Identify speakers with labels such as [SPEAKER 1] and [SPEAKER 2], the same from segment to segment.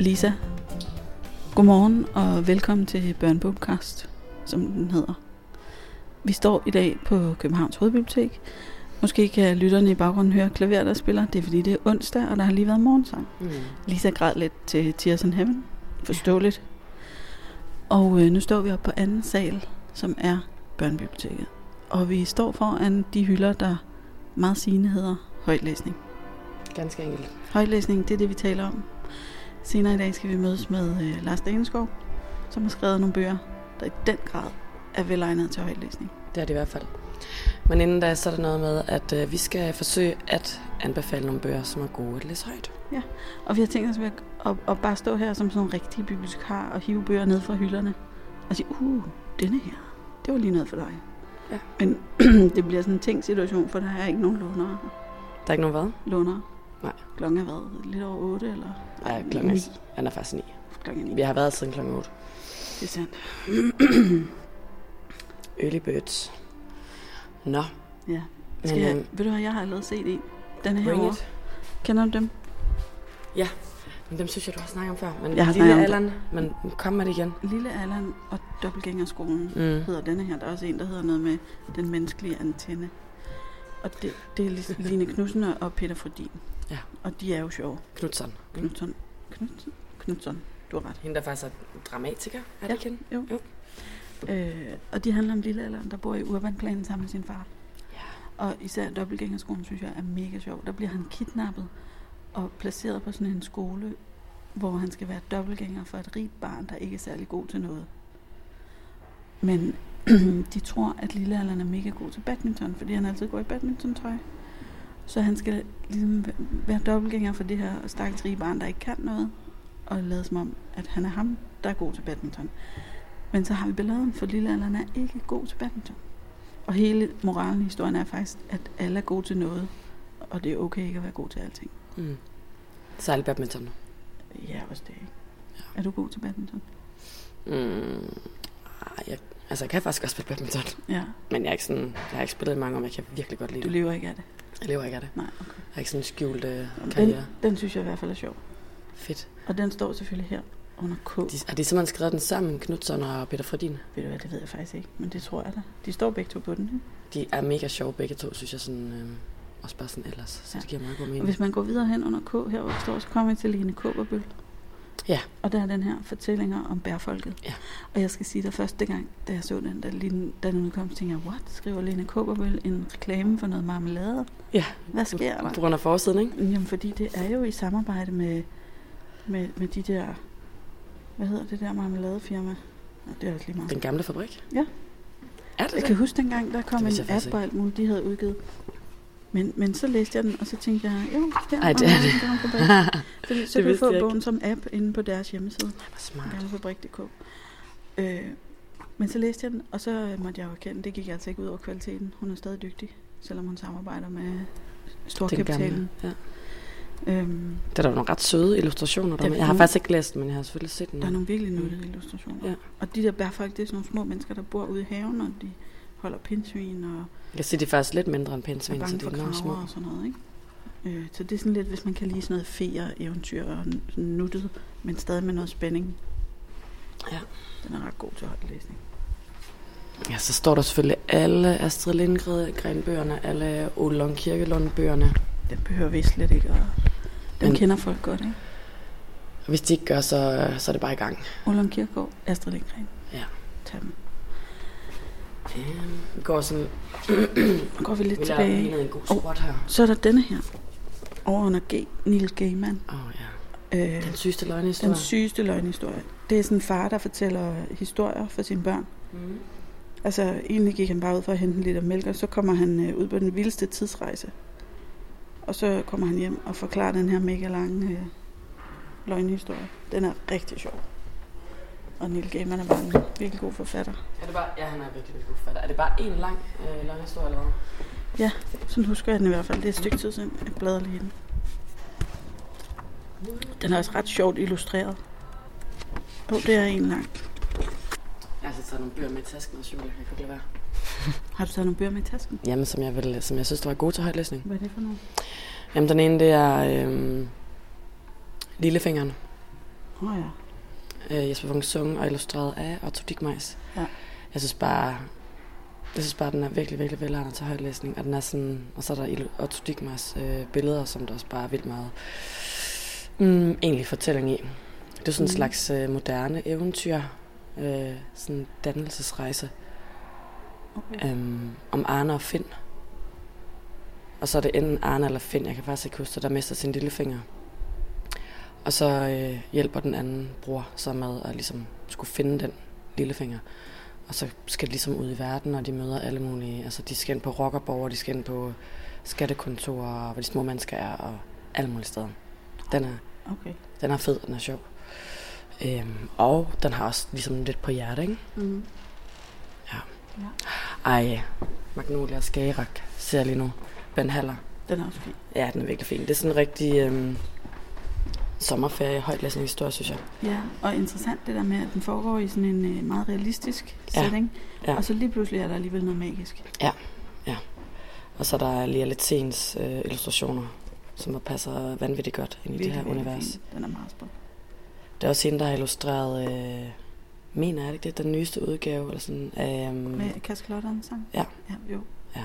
[SPEAKER 1] Lisa, godmorgen og velkommen til Børnebogkast, som den hedder. Vi står i dag på Københavns Hovedbibliotek. Måske kan lytterne i baggrunden høre klaver, der spiller. Det er fordi, det er onsdag, og der har lige været morgensang.
[SPEAKER 2] Mm.
[SPEAKER 1] Lisa græd lidt til Tears in Heaven. Forståeligt. Og øh, nu står vi oppe på anden sal, som er børnebiblioteket. Og vi står foran de hylder, der meget sigende hedder højtlæsning.
[SPEAKER 2] Ganske enkelt.
[SPEAKER 1] Højtlæsning, det er det, vi taler om. Senere i dag skal vi mødes med øh, Lars Daneskov, som har skrevet nogle bøger, der i den grad er velegnet til højtlæsning.
[SPEAKER 2] Det er det i hvert fald. Men inden da, så er der noget med, at øh, vi skal forsøge at anbefale nogle bøger, som er gode at læse højt.
[SPEAKER 1] Og vi har tænkt os at, at, at bare stå her som sådan en rigtig bibliotekar og hive bøger ned fra hylderne. Og sige, uh, denne her, det var lige noget for dig.
[SPEAKER 2] Ja.
[SPEAKER 1] Men det bliver sådan en ting situation, for der er ikke nogen lånere.
[SPEAKER 2] Der er ikke nogen hvad?
[SPEAKER 1] lånere.
[SPEAKER 2] Nej.
[SPEAKER 1] Klokken er været lidt over 8, eller?
[SPEAKER 2] Ja, klokken
[SPEAKER 1] ni.
[SPEAKER 2] er, han er faktisk 9.
[SPEAKER 1] Klokken er 9.
[SPEAKER 2] Vi har været siden klokken 8.
[SPEAKER 1] Det er sandt.
[SPEAKER 2] Early birds. Nå,
[SPEAKER 1] Ja.
[SPEAKER 2] men
[SPEAKER 1] Skal jeg,
[SPEAKER 2] øh,
[SPEAKER 1] ved du hvad, jeg har allerede set en. Den er herovre.
[SPEAKER 2] it.
[SPEAKER 1] Kender du dem?
[SPEAKER 2] Men dem synes jeg, du har snakket om før. Men
[SPEAKER 1] Jeg har
[SPEAKER 2] lille Allan, men kom med det igen.
[SPEAKER 1] Lille Allan og Dobbelgængerskolen
[SPEAKER 2] Mm.
[SPEAKER 1] hedder denne her. Der er også en, der hedder noget med den menneskelige antenne. Og det, det er Line Knudsen og Peter Frodin.
[SPEAKER 2] Ja.
[SPEAKER 1] Og de er jo sjove.
[SPEAKER 2] Knudsen.
[SPEAKER 1] Knudsen. Knudsen. Knudsen. Du har ret.
[SPEAKER 2] Hende, der faktisk er dramatiker, er det
[SPEAKER 1] Ja.
[SPEAKER 2] ikke hende?
[SPEAKER 1] Jo.
[SPEAKER 2] Jo.
[SPEAKER 1] Øh, og de handler om lille Allan, der bor i urbanplanen sammen med sin far.
[SPEAKER 2] Ja.
[SPEAKER 1] Og især dobbeltgængerskolen, synes jeg, er mega sjov. Der bliver han kidnappet og placeret på sådan en skole, hvor han skal være dobbeltgænger for et rigt barn, der ikke er særlig god til noget. Men de tror, at lille Allan er mega god til badminton, fordi han altid går i badmintontøj. Så han skal ligesom væ- være dobbeltgænger for det her stakkels rige barn, der ikke kan noget, og lade som om, at han er ham, der er god til badminton. Men så har vi balladen, for lille Allan er ikke god til badminton. Og hele moralen i historien er faktisk, at alle er gode til noget, og det er okay ikke at være god til alting.
[SPEAKER 2] Mm. Særligt badminton.
[SPEAKER 1] Ja, også det ikke. Er du god til badminton?
[SPEAKER 2] Mm. Ah, Jeg, altså, jeg kan faktisk også spille badminton.
[SPEAKER 1] Ja,
[SPEAKER 2] Men jeg, er ikke sådan, jeg har ikke spillet i mange år, men jeg kan virkelig godt lide
[SPEAKER 1] du
[SPEAKER 2] det.
[SPEAKER 1] lever ikke af det.
[SPEAKER 2] Jeg lever ikke af det.
[SPEAKER 1] Nej, okay.
[SPEAKER 2] Jeg har ikke sådan en skjult øh,
[SPEAKER 1] Den,
[SPEAKER 2] karriere.
[SPEAKER 1] den synes jeg i hvert fald er sjov.
[SPEAKER 2] Fedt.
[SPEAKER 1] Og den står selvfølgelig her under K.
[SPEAKER 2] De, har de simpelthen skrevet den sammen, Knudsen og Peter Fredin?
[SPEAKER 1] Ved du hvad, det ved jeg faktisk ikke, men det tror jeg da. De står begge to på den. Ikke?
[SPEAKER 2] De er mega sjove begge to, synes jeg sådan, øh, også bare sådan ellers. Så
[SPEAKER 1] Ja.
[SPEAKER 2] det giver meget god
[SPEAKER 1] Og
[SPEAKER 2] mening.
[SPEAKER 1] hvis man går videre hen under K, her hvor står, så kommer vi til Lene Kåberbøl.
[SPEAKER 2] Ja.
[SPEAKER 1] Og der er den her fortællinger om bærfolket.
[SPEAKER 2] Ja.
[SPEAKER 1] Og jeg skal sige dig første gang, da jeg så den, da, Lene, da den udkom, tænkte jeg, what? Skriver Lene Kåberbøl en reklame for noget marmelade?
[SPEAKER 2] Ja.
[SPEAKER 1] Hvad sker der?
[SPEAKER 2] På grund af forsiden, ikke?
[SPEAKER 1] Jamen, fordi det er jo i samarbejde med, med, med de der, hvad hedder det der marmeladefirma? Det er også lige meget.
[SPEAKER 2] Den gamle fabrik?
[SPEAKER 1] Ja.
[SPEAKER 2] Er det
[SPEAKER 1] Jeg
[SPEAKER 2] det?
[SPEAKER 1] kan huske dengang, der kom en app og alt muligt, de havde udgivet. Men, men så læste jeg den, og så tænkte jeg, jo, her
[SPEAKER 2] Ej, det er det.
[SPEAKER 1] Fordi så
[SPEAKER 2] Det
[SPEAKER 1] kan du få
[SPEAKER 2] ikke.
[SPEAKER 1] bogen som app inde på deres hjemmeside,
[SPEAKER 2] Hvor smart.
[SPEAKER 1] gamlefabrik.dk. Øh, men så læste jeg den, og så øh, måtte jeg jo erkende, det gik altså ikke ud over kvaliteten. Hun er stadig dygtig, selvom hun samarbejder med storkapitalen.
[SPEAKER 2] Ja.
[SPEAKER 1] Øhm,
[SPEAKER 2] Der er der nogle ret søde illustrationer. Der
[SPEAKER 1] Der
[SPEAKER 2] med.
[SPEAKER 1] er
[SPEAKER 2] Jeg har faktisk ikke læst men jeg har selvfølgelig set den.
[SPEAKER 1] der er nogle virkelig nuttede illustrationer.
[SPEAKER 2] Ja.
[SPEAKER 1] Og de der bærfolk, det er sådan nogle små mennesker, der bor ude i haven, og de holder pindsvin og
[SPEAKER 2] Jeg kan se, de er faktisk lidt mindre end pindsvin, så
[SPEAKER 1] bange
[SPEAKER 2] de
[SPEAKER 1] for
[SPEAKER 2] er enormt små.
[SPEAKER 1] og sådan noget, ikke? Øh, så det er sådan lidt, hvis man kan lide sådan noget feer, eventyr og sådan nuttet, men stadig med noget spænding.
[SPEAKER 2] Ja.
[SPEAKER 1] Den er ret god til højtlæsning.
[SPEAKER 2] Ja, så står der selvfølgelig alle Astrid Lindgren-bøgerne, alle Ole Lund Kirkelund-bøgerne.
[SPEAKER 1] Den behøver vi slet ikke, og den
[SPEAKER 2] Men-
[SPEAKER 1] kender folk godt, ikke?
[SPEAKER 2] Hvis de ikke gør, så, så er det bare i gang.
[SPEAKER 1] Ullum Kirkegaard, Astrid Lindgren.
[SPEAKER 2] Ja.
[SPEAKER 1] Tag dem.
[SPEAKER 2] Øhm, Vi går sådan...
[SPEAKER 1] Går vi lidt
[SPEAKER 2] Vi
[SPEAKER 1] tilbage.
[SPEAKER 2] lige en god spot her.
[SPEAKER 1] Så er der denne her. Over under G. Neil Gaiman.
[SPEAKER 2] Åh oh, ja.
[SPEAKER 1] Øh,
[SPEAKER 2] Den sygeste løgnehistorie.
[SPEAKER 1] den sygeste løgnhistorie. Det er sådan en far, der fortæller historier for sine børn.
[SPEAKER 2] Mm.
[SPEAKER 1] Altså, egentlig gik han bare ud for at hente en liter mælk, og så kommer han øh, ud på den vildeste tidsrejse. Og så kommer han hjem og forklarer den her mega lange øh, løgnhistorie. Den er rigtig sjov. Og Neil Gaiman er bare en virkelig god forfatter.
[SPEAKER 2] Er det bare... Ja, han er virkelig, virkelig god forfatter. Er det bare en lang øh, løgnehistorie, eller hvad?
[SPEAKER 1] Sådan husker jeg den i hvert fald. Det er et stykke tid siden, jeg bladrer lige den. Den er også ret sjovt illustreret. Jo, oh, det er en lang.
[SPEAKER 2] Jeg har altså taget nogle bøger med i tasken og sjovt, jeg kan ikke lade være.
[SPEAKER 1] Har du taget nogle bøger med i tasken?
[SPEAKER 2] Jamen, som jeg, vil, som jeg synes, der var gode til højtlæsning.
[SPEAKER 1] Hvad er det for nogle?
[SPEAKER 2] Jamen, den ene, det er øhm, Lillefingeren.
[SPEAKER 1] Åh oh, ja.
[SPEAKER 2] Øh, Jesper Funk Sung og illustreret af Otto Dickmeis.
[SPEAKER 1] Ja.
[SPEAKER 2] Jeg synes bare, jeg synes bare, den er virkelig, virkelig velegnet til højtlæsning. Og, den er sådan, og så er der Otto Dickmeis øh, billeder, som der også bare er vildt meget mm, egentlig fortælling i. Det er sådan en
[SPEAKER 1] Mm.
[SPEAKER 2] slags øh, moderne eventyr, øh, sådan en dannelsesrejse
[SPEAKER 1] Okay.
[SPEAKER 2] øhm, om Arne og Finn. Og så er det enten Arne eller Finn, jeg kan faktisk ikke huske der mister sin lillefinger. Og så øh, hjælper den anden bror så med at ligesom skulle finde den lillefinger. Og så skal de ligesom ud i verden, og de møder alle mulige. Altså de skal ind på rockerborg, og de skal ind på skattekontorer, hvor de små mennesker er, og alle mulige steder. Den er,
[SPEAKER 1] Okay.
[SPEAKER 2] den er fed, den er sjov. Øhm, og den har også ligesom lidt på hjerte, ikke?
[SPEAKER 1] Mm.
[SPEAKER 2] Ja.
[SPEAKER 1] ja.
[SPEAKER 2] Ej, Magnolia Skagerak ser jeg lige nu. Ben Haller.
[SPEAKER 1] Den er også fin.
[SPEAKER 2] Ja, den er virkelig fin. Det er sådan en rigtig øhm, sommerferie, højtlæsningshistorie, synes jeg.
[SPEAKER 1] Ja, og interessant det der med, at den foregår i sådan en øh, meget realistisk
[SPEAKER 2] Ja.
[SPEAKER 1] setting.
[SPEAKER 2] Ja.
[SPEAKER 1] Og så lige pludselig er der alligevel noget magisk.
[SPEAKER 2] Og så er der Lia Letens øh, illustrationer, som passer vanvittigt godt ind i det her
[SPEAKER 1] virkelig
[SPEAKER 2] univers.
[SPEAKER 1] fin. Den er meget spændende.
[SPEAKER 2] Det er også hende, der har illustreret, øh, mener jeg det det, den nyeste udgave, eller sådan, øhm,
[SPEAKER 1] Med kaskelotternes sang?
[SPEAKER 2] Ja.
[SPEAKER 1] ja. jo.
[SPEAKER 2] Ja.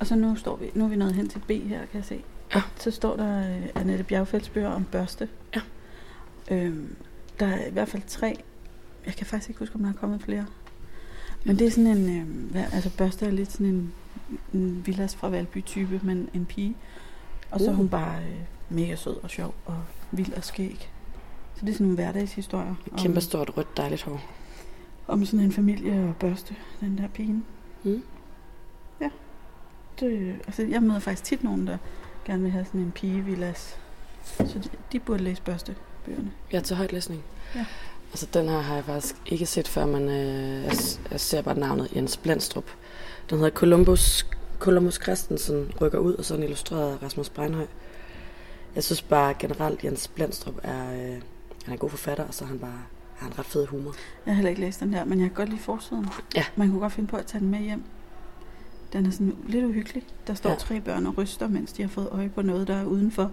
[SPEAKER 1] Og så nu står vi, nu er vi nået hen til B her, kan jeg se.
[SPEAKER 2] Ja.
[SPEAKER 1] Så står der uh, Annette Bjergfelds bøger om børste.
[SPEAKER 2] Ja.
[SPEAKER 1] Øhm, der er i hvert fald tre. Jeg kan faktisk ikke huske, om der er kommet flere. Men det er sådan en, øh, altså børste er lidt sådan en, en Villas fra Valby type, men en pige. Og så er
[SPEAKER 2] Uh.
[SPEAKER 1] hun bare øh, mega sød og sjov og vild og skæg. Så det er sådan nogle hverdagshistorier.
[SPEAKER 2] et kæmpe stort rødt dejligt hår.
[SPEAKER 1] Om sådan en familie og børste, den der pige.
[SPEAKER 2] Mm.
[SPEAKER 1] Det, altså, jeg møder faktisk tit nogen, der gerne vil have sådan en pigevillas. Så de, de burde læse børstebøgerne.
[SPEAKER 2] Ja, til højtlæsning.
[SPEAKER 1] Ja.
[SPEAKER 2] Altså, den her har jeg faktisk ikke set før, men øh, jeg, jeg ser bare navnet Jens Blendstrup. Den hedder Columbus, Columbus Christensen rykker ud, og så den illustreret af Rasmus Breinhøj. Jeg synes bare generelt, Jens Blendstrup er, øh, han er en god forfatter, og så er han bare har en ret fed humor.
[SPEAKER 1] Jeg har heller ikke læst den der, men jeg kan godt lide forsiden.
[SPEAKER 2] Ja.
[SPEAKER 1] Man kunne godt finde på at tage den med hjem. Den er sådan lidt uhyggelig. Der står
[SPEAKER 2] Ja.
[SPEAKER 1] ja. tre børn og ryster, mens de har fået øje på noget, der er uden for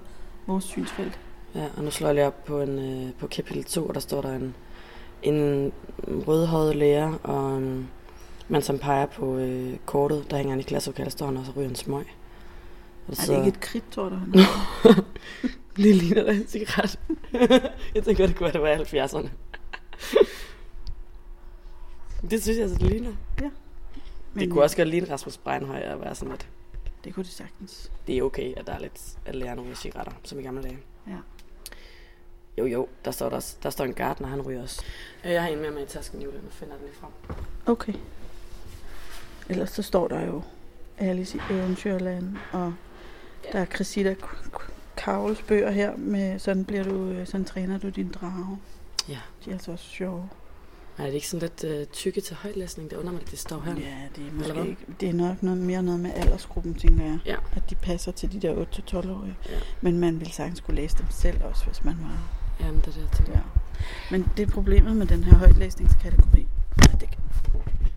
[SPEAKER 1] vores synsfelt.
[SPEAKER 2] Ja, og nu slår jeg op på, en, øh, på kapitel 2, og der står der en, en rødhåret lærer, og en mand, som peger på øh, kortet, der hænger i klasselokalet, står han også og ryger en smøg. Og der
[SPEAKER 1] Er det ikke et kridt, tror du?
[SPEAKER 2] Det ligner da en cigaret. jeg tænker, det kunne være, det var i 70'erne. det synes jeg, altså, det ligner.
[SPEAKER 1] Men,
[SPEAKER 2] det kunne også godt ligne Rasmus Breinhøj at være sådan lidt.
[SPEAKER 1] Det kunne det sagtens.
[SPEAKER 2] Det er okay, at der er lidt at lære nogle cigaretter, som i gamle dage.
[SPEAKER 1] Ja.
[SPEAKER 2] Jo, jo, der står, der, der står en gartner, han ryger også. Øh, Jeg har en med i tasken, Julie, nu finder den lige frem.
[SPEAKER 1] Okay. Ellers så står der jo Alice i Eventyrland, og der er Chrisita Kavles bøger her med, sådan bliver du, øh, sådan træner du din drage.
[SPEAKER 2] Ja.
[SPEAKER 1] De er altså også sjove.
[SPEAKER 2] Nej, det er ikke sådan lidt øh, tykke til højtlæsning. Det undrer mig, at det står her.
[SPEAKER 1] Ja, det er måske ikke, det er nok noget, mere noget med aldersgruppen, tænker jeg.
[SPEAKER 2] Ja.
[SPEAKER 1] At de passer til de der 8-12-årige.
[SPEAKER 2] Ja.
[SPEAKER 1] Men man ville sagtens kunne læse dem selv også, hvis man var
[SPEAKER 2] Jamen, det er det, tænker.
[SPEAKER 1] der. Men det er problemet med den her højtlæsningskategori, at det, kan-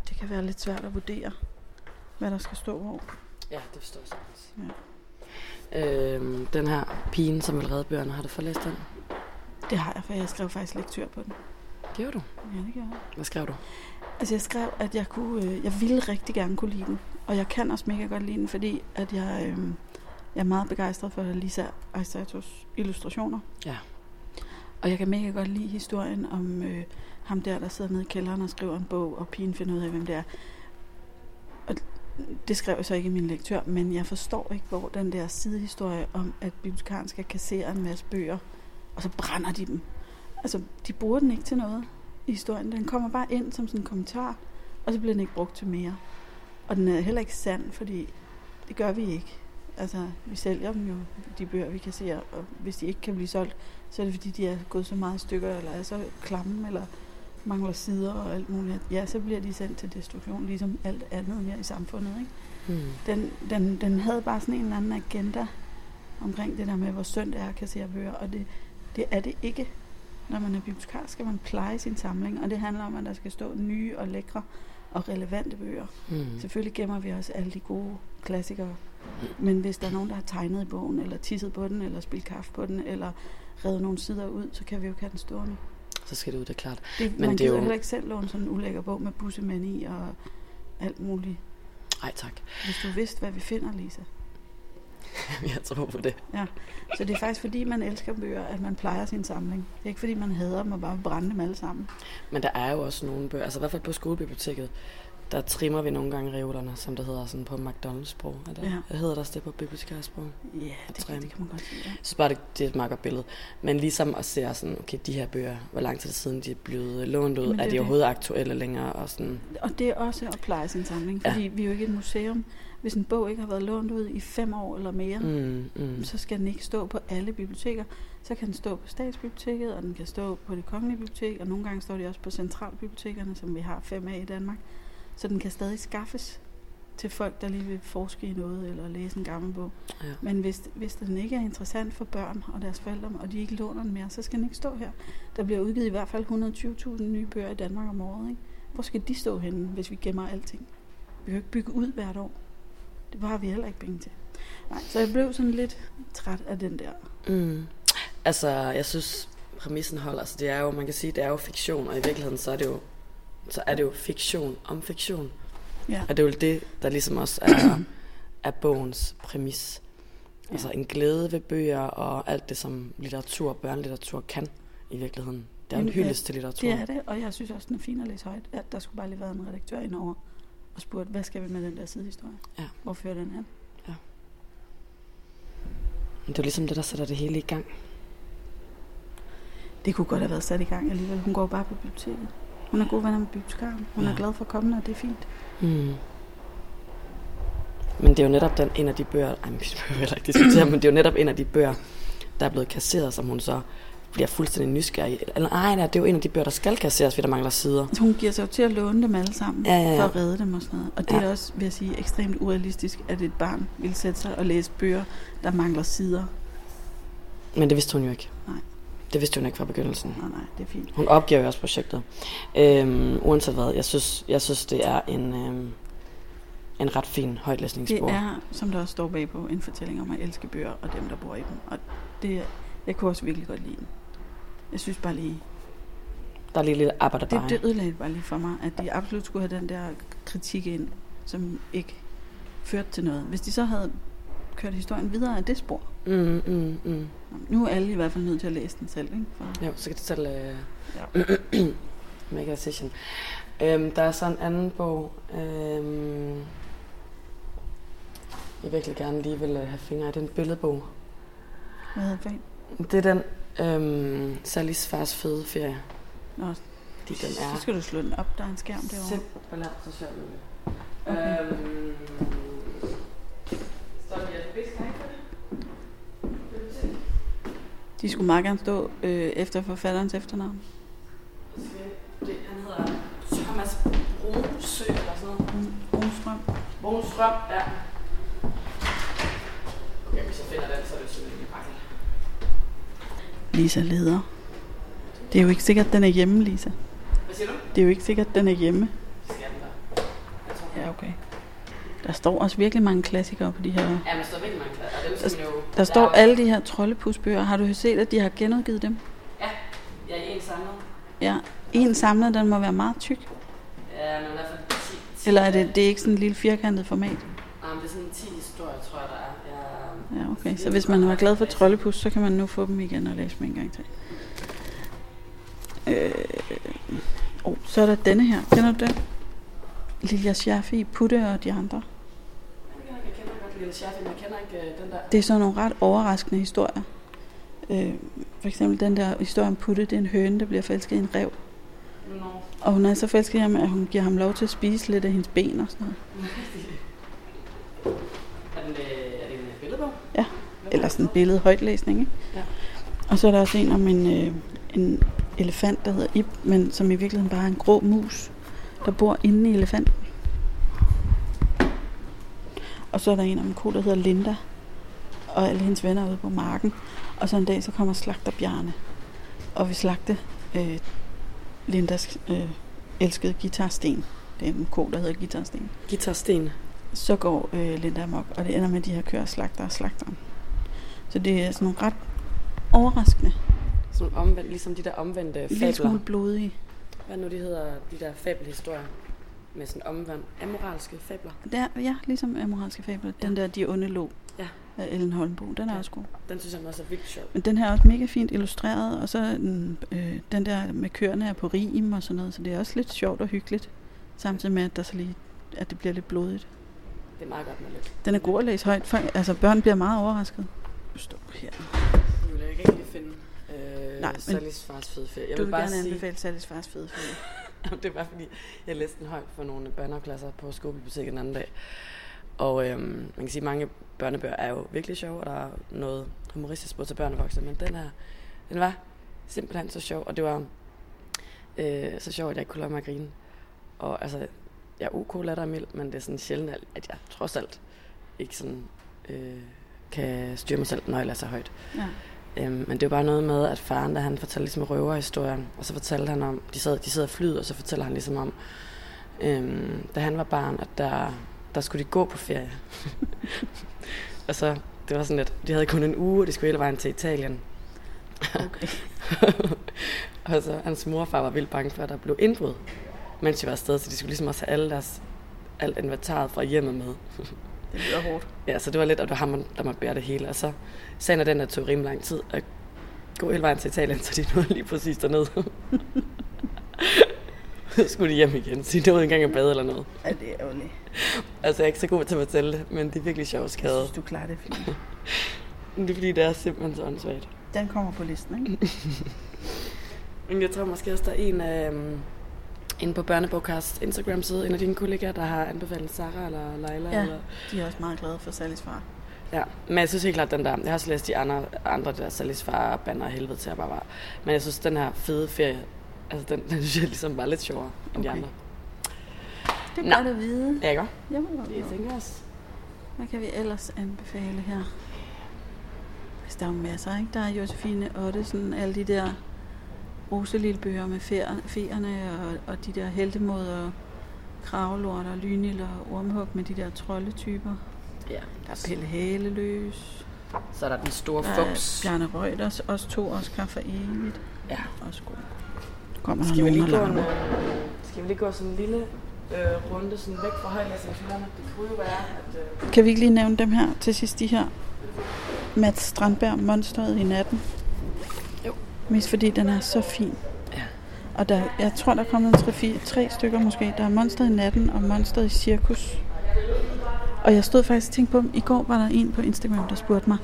[SPEAKER 1] det kan være lidt svært at vurdere, hvad der skal stå hvor.
[SPEAKER 2] Ja, det forstår jeg sagtens. Ja. Øhm, den her pigen, som vil redde bøgerne, har du fået læst den?
[SPEAKER 1] Det har jeg, for jeg skrev faktisk lektør på den.
[SPEAKER 2] Gjorde du?
[SPEAKER 1] Ja, det gjorde jeg.
[SPEAKER 2] Hvad skrev du?
[SPEAKER 1] Altså jeg skrev, at jeg, kunne, øh, jeg ville rigtig gerne kunne lide den. Og jeg kan også mega godt lide den, fordi at jeg, øh, jeg er meget begejstret for Lisa Aisatos illustrationer.
[SPEAKER 2] Ja.
[SPEAKER 1] Og jeg kan mega godt lide historien om øh, ham der, der sidder nede i kælderen og skriver en bog, og pigen finder ud af, hvem det er. Og det skrev jeg så ikke i min lektør, men jeg forstår ikke, hvor den der sidehistorie om, at bibliotekaren skal kassere en masse bøger, og så brænder de dem. Altså, de bruger den ikke til noget i historien. Den kommer bare ind som sådan en kommentar, og så bliver den ikke brugt til mere. Og den er heller ikke sand, fordi det gør vi ikke. Altså, vi sælger dem jo, de bøger, vi kan se, og hvis de ikke kan blive solgt, så er det fordi, de er gået så meget stykker, eller er så klamme, eller mangler sider og alt muligt. Ja, så bliver de sendt til destruktion, ligesom alt andet her i samfundet. Ikke?
[SPEAKER 2] Hmm.
[SPEAKER 1] Den, den, den havde bare sådan en eller anden agenda omkring det der med, hvor synd det er at kassere bøger, og det, det er det ikke. Når man er bibliotekar, skal man pleje sin samling, og det handler om, at der skal stå nye og lækre og relevante bøger.
[SPEAKER 2] Hmm.
[SPEAKER 1] Selvfølgelig gemmer vi også alle de gode klassikere Men hvis der er nogen, der har tegnet i bogen, eller tisset på den, eller spillet kaffe på den, eller revet nogle sider ud, så kan vi jo ikke have den stående.
[SPEAKER 2] Så skal det ud, det er klart.
[SPEAKER 1] Det,
[SPEAKER 2] Men
[SPEAKER 1] man
[SPEAKER 2] det er jo-
[SPEAKER 1] heller ikke selv låne sådan en ulækker bog med bussemænd i og alt muligt.
[SPEAKER 2] Ej, tak.
[SPEAKER 1] Hvis du vidste, hvad vi finder, Lisa.
[SPEAKER 2] Jeg tror på det.
[SPEAKER 1] Så det er faktisk fordi, man elsker bøger, at man plejer sin samling. Det er ikke fordi, man hader dem og bare brænde dem alle sammen.
[SPEAKER 2] Men der er jo også nogle bøger, altså i hvert fald på skolebiblioteket, der trimmer vi nogle gange reolerne, som det hedder sådan på McDonald's-sprog. Er det,
[SPEAKER 1] Ja.
[SPEAKER 2] Hedder der også det på bibliotekarisk-sprog?
[SPEAKER 1] Ja, det, kan, det kan man godt sige. Ja.
[SPEAKER 2] Synes bare, det, det er et meget godt billede. Men ligesom at se sådan, okay, de her bøger, hvor lang tid siden de er blevet lånt ud,
[SPEAKER 1] det
[SPEAKER 2] er de
[SPEAKER 1] det.
[SPEAKER 2] overhovedet aktuelle længere? Og sådan,
[SPEAKER 1] Og det er også at pleje sin samling,
[SPEAKER 2] Ja.
[SPEAKER 1] fordi vi er jo ikke et museum. Hvis en bog ikke har været lånt ud i fem år eller mere,
[SPEAKER 2] mm, mm.
[SPEAKER 1] så skal den ikke stå på alle biblioteker. Så kan den stå på statsbiblioteket, og den kan stå på det kongelige bibliotek, og nogle gange står de også på centralbibliotekerne, som vi har fem af i Danmark. Så den kan stadig skaffes til folk, der lige vil forske i noget eller læse en gammel bog.
[SPEAKER 2] Ja.
[SPEAKER 1] Men hvis, hvis den ikke er interessant for børn og deres forældre, og de ikke låner den mere, så skal den ikke stå her. Der bliver udgivet i hvert fald 120.000 nye bøger i Danmark om året. Ikke? Hvor skal de stå henne, hvis vi gemmer alting? Vi kan jo ikke bygge ud hvert år. Det har vi heller ikke penge til. Nej, så jeg blev sådan lidt træt af den der.
[SPEAKER 2] Mm. Altså, jeg synes, præmissen holder. Altså, det er jo, man kan sige, det er jo fiktion, og i virkeligheden, så er det jo, så er det jo fiktion om fiktion.
[SPEAKER 1] Ja.
[SPEAKER 2] Og det er jo det, der ligesom også er, er bogens præmis. Altså en glæde ved bøger og alt det, som litteratur, børnelitteratur kan i virkeligheden. Det er en
[SPEAKER 1] ja,
[SPEAKER 2] hyldest til litteratur.
[SPEAKER 1] Det er det, og jeg synes også, den er fin at læse højt. At der skulle bare lige være en redaktør indover og spurgt, hvad skal vi med den der sidehistorie?
[SPEAKER 2] Ja.
[SPEAKER 1] Hvor fører den hen?
[SPEAKER 2] Men det er ligesom det, der sætter det hele i gang.
[SPEAKER 1] Det kunne godt have været sat i gang alligevel. Hun går bare på biblioteket. Hun er gode venner med bibliotekaren. Hun
[SPEAKER 2] Ja.
[SPEAKER 1] er glad for at komme og det er fint.
[SPEAKER 2] Mm. Men det er jo netop den, en af de bøger, ej, men vi behøver heller ikke diskutere, men det er jo netop en af de bøger, der er blevet kasseret, som hun så bliver fuldstændig nysgerrig. Eller nej, nej, det er jo en af de bøger, der skal kasseres, fordi der mangler sider.
[SPEAKER 1] Så hun giver sig jo til at låne dem alle sammen,
[SPEAKER 2] Ja, ja, ja.
[SPEAKER 1] for at redde dem og sådan noget. Og det
[SPEAKER 2] Ja.
[SPEAKER 1] er også, vil jeg sige, ekstremt urealistisk, at et barn vil sætte sig og læse bøger, der mangler sider.
[SPEAKER 2] Men det vidste hun jo ikke.
[SPEAKER 1] Nej.
[SPEAKER 2] Det vidste hun ikke fra begyndelsen.
[SPEAKER 1] Nej, nej, det er fint.
[SPEAKER 2] Hun opgiver jo også projektet. Øhm, uanset hvad, jeg synes, jeg synes det er en, øhm, en ret fin
[SPEAKER 1] Det
[SPEAKER 2] højtlæsningsbog.
[SPEAKER 1] er, som der også står bagpå, en fortælling om at elske bøger og dem, der bor i dem. Og det, jeg kunne også virkelig godt lide den. Jeg synes bare lige,
[SPEAKER 2] Der er lige lidt
[SPEAKER 1] det,
[SPEAKER 2] arbejderbeje.
[SPEAKER 1] det ødelagde bare lige for mig, at de absolut skulle have den der kritik ind, som ikke førte til noget. Hvis de så havde kørt historien videre af det spor,
[SPEAKER 2] Mm, mm, mm.
[SPEAKER 1] nu er alle i hvert fald nødt til at læse den selv, ikke? For,
[SPEAKER 2] Jo, så kan det selv øh,
[SPEAKER 1] ja.
[SPEAKER 2] make a decision. Øhm, der er så en anden bog, øhm, jeg virkelig gerne lige vil øh, have fingre i. Det er en billedbog.
[SPEAKER 1] Hvad hedder det?
[SPEAKER 2] Det er den øhm, Sallys fars fede ferie.
[SPEAKER 1] Nå,
[SPEAKER 2] De, den
[SPEAKER 1] så
[SPEAKER 2] er
[SPEAKER 1] skal du slå den op, der er en skærm derovre.
[SPEAKER 2] simpelthen så sjov.
[SPEAKER 1] Okay.
[SPEAKER 2] Øhm?
[SPEAKER 1] De skulle meget gerne stå øh, efter forfatterens efternavn.
[SPEAKER 2] Det, han hedder Thomas Brunsø eller sådan noget.
[SPEAKER 1] Brunstrøm.
[SPEAKER 2] Brunstrøm, ja. Okay, hvis jeg finder den, så er det simpelthen ikke pakket.
[SPEAKER 1] Lisa leder. Det er jo ikke sikkert, den er hjemme, Lisa.
[SPEAKER 2] Hvad siger du?
[SPEAKER 1] Det er jo ikke sikkert, den er hjemme.
[SPEAKER 2] Der? Jeg
[SPEAKER 1] Ja, okay. Der står også virkelig mange klassikere på de her.
[SPEAKER 2] Ja, men der står virkelig mange skal man jo...
[SPEAKER 1] Der står
[SPEAKER 2] er
[SPEAKER 1] alle de her troldepusbøger. Har du set, at de har genudgivet dem?
[SPEAKER 2] Ja, i en samlet.
[SPEAKER 1] Ja. En samlet, den må være meget tyk.
[SPEAKER 2] Ja, men i hvert fald 10... 10
[SPEAKER 1] Eller er det, det er ikke sådan en lille firkantet format?
[SPEAKER 2] Nej, men det er sådan 10 historier, tror jeg, der er.
[SPEAKER 1] Så hvis man var glad for troldepus, så kan man nu få dem igen og læse dem en gang til. Øh, oh, så er der denne her. Kender du den? Lilja Schaffi, Putte og de andre.
[SPEAKER 2] jeg kender, jeg kender godt men jeg kender ikke den der.
[SPEAKER 1] Det er sådan nogle ret overraskende historier. Øh, for eksempel den der historie om Putte, det er en høne, der bliver forelsket i en rev.
[SPEAKER 2] Nå.
[SPEAKER 1] Og hun er så forelsket i ham, at hun giver ham lov til at spise lidt af hendes ben og sådan noget.
[SPEAKER 2] Er, den, øh, er det en øh, billedbog?
[SPEAKER 1] Ja.
[SPEAKER 2] Hvad
[SPEAKER 1] eller
[SPEAKER 2] er
[SPEAKER 1] sådan billede højtlæsning, ikke?
[SPEAKER 2] Ja.
[SPEAKER 1] Og så er der også en om en, øh, en elefant, der hedder Ib, men som i virkeligheden bare er en grå mus, der bor inde i elefanten. Og så er der en om en ko, der hedder Linda, og alle hendes venner er ude på marken. Og så en dag, så kommer slagter Bjarne, og vil slagte øh, Lindas øh, elskede guitarsten. Det er en ko, der hedder Guitarsten.
[SPEAKER 2] Guitarsten.
[SPEAKER 1] så går øh, Linda amok, og det ender med, at de her kører slagter og slagteren. Så det er sådan nogle ret overraskende.
[SPEAKER 2] Sådan omvendt, ligesom de der omvendte
[SPEAKER 1] En lille smule
[SPEAKER 2] fabler.
[SPEAKER 1] blodige.
[SPEAKER 2] Hvad nu de hedder, de der fabelhistorier? Med sådan omvendt, amoralske fabler.
[SPEAKER 1] Det er, ja, ligesom Amoralske Fabler. Den der De Onde Lå
[SPEAKER 2] Ja.
[SPEAKER 1] af Ellen Holmbo, den er
[SPEAKER 2] Ja.
[SPEAKER 1] også god.
[SPEAKER 2] Den synes jeg også er vildt sjov.
[SPEAKER 1] Men den her er også mega fint illustreret, og så den, øh, den der med køerne er på rim og sådan noget, så det er også lidt sjovt og hyggeligt. Samtidig med, at, der så lige, at det bliver lidt blodigt.
[SPEAKER 2] Det er meget godt med lidt.
[SPEAKER 1] Den er god at læse højt. For, altså, børn bliver meget overrasket. Stå her.
[SPEAKER 2] Nu vil jeg ikke rigtig finde øh,
[SPEAKER 1] Nej,
[SPEAKER 2] Sallys fars fede ferie. Jeg
[SPEAKER 1] du
[SPEAKER 2] vil
[SPEAKER 1] vil
[SPEAKER 2] bare
[SPEAKER 1] gerne
[SPEAKER 2] sige,
[SPEAKER 1] anbefale Sallys fars fede film.
[SPEAKER 2] det er bare fordi, jeg læste den højt for nogle børnehaveklasser på skolebiblioteket den anden dag. Og øhm, man kan sige, at mange børnebøger er jo virkelig sjove, og der er noget humoristisk både til børn og voksne, men den her, den var simpelthen så sjov, og det var øh, så sjovt, at jeg ikke kunne lade mig at grine. Og altså, jeg er ok lattermild, men det er sådan sjældent, at- at jeg trods alt ikke sådan øh, kan styre mig selv, når jeg læser højt.
[SPEAKER 1] Ja.
[SPEAKER 2] Øhm, men det var bare noget med, at faren, da han fortalte ligesom røverhistorien, og så fortalte han om, de sad, de sidder og flyet, og så fortæller han ligesom om, øhm, da han var barn, at der, der skulle de gå på ferie. og så, det var sådan lidt, de havde kun en uge, og de skulle hele vejen til Italien.
[SPEAKER 1] Okay.
[SPEAKER 2] og så hans mor og far var vildt bange for, at der blev indbrud, mens de var afsted, så de skulle ligesom også have alle deres, alt inventaret fra hjemmet med.
[SPEAKER 1] Det lyder hårdt.
[SPEAKER 2] Ja, så det var lidt, at det var ham, der måtte bære det hele. Og så sagen er den, at det tog rimelig lang tid at gå hele vejen til Italien, så de nåede lige præcis dernede. så skulle de hjem igen, så de nåede engang at bade eller noget.
[SPEAKER 1] Ja, det er ærgerligt.
[SPEAKER 2] Altså, jeg er ikke så god til at fortælle det, men det er virkelig sjovt
[SPEAKER 1] Jeg
[SPEAKER 2] skade.
[SPEAKER 1] synes, du klarer det fint.
[SPEAKER 2] Det er fordi, det er simpelthen så åndssvagt.
[SPEAKER 1] Den kommer på listen, ikke?
[SPEAKER 2] Men jeg tror måske også, der er en af... Um, inde på Børnebogkast Instagram-side, en af dine kollegaer, der har anbefalet Sara eller Leila.
[SPEAKER 1] Ja.
[SPEAKER 2] Eller,
[SPEAKER 1] De er også meget glade for Sallys far.
[SPEAKER 2] Ja, men jeg synes helt klart, den der... Jeg har også læst de andre, andre der Sallys far bander helvede til at bare var. Men jeg synes, den her fede ferie, altså den, den synes jeg ligesom var lidt sjovere end de
[SPEAKER 1] Okay.
[SPEAKER 2] andre.
[SPEAKER 1] Det
[SPEAKER 2] Nå.
[SPEAKER 1] er godt at vide.
[SPEAKER 2] Ja, ikke?
[SPEAKER 1] Jamen,
[SPEAKER 2] Det tænker også.
[SPEAKER 1] Hvad kan vi ellers anbefale her? Altså, der er jo masser, ikke? Der er Josefine Ottesen, alle de der roselille bøger med feerne og, og de der heltemoder, kravelort og lynil og ormhug med de der troldetyper.
[SPEAKER 2] Ja.
[SPEAKER 1] Der er Pelle Haleløs.
[SPEAKER 2] Så er der den store
[SPEAKER 1] Der er
[SPEAKER 2] fups.
[SPEAKER 1] Bjarne Reuters, os to Oscar for evigt.
[SPEAKER 2] Ja.
[SPEAKER 1] Også god. Kommer
[SPEAKER 2] Skal vi,
[SPEAKER 1] nogen
[SPEAKER 2] lige gå en, skal vi lige gå sådan en lille øh, runde sådan væk fra højlæsningshjørnet? Det kunne jo være, at... Øh,
[SPEAKER 1] Kan vi ikke lige nævne dem her til sidst, de her? Mats Strandberg, Monsteret i natten. Mest fordi den er så fin.
[SPEAKER 2] Ja.
[SPEAKER 1] Og der, jeg tror, der er kommet en tre, fire, tre stykker måske. Der er Monsteret i natten og Monsteret i cirkus. Og jeg stod faktisk og tænkte på. I går var der en på Instagram, der spurgte mig,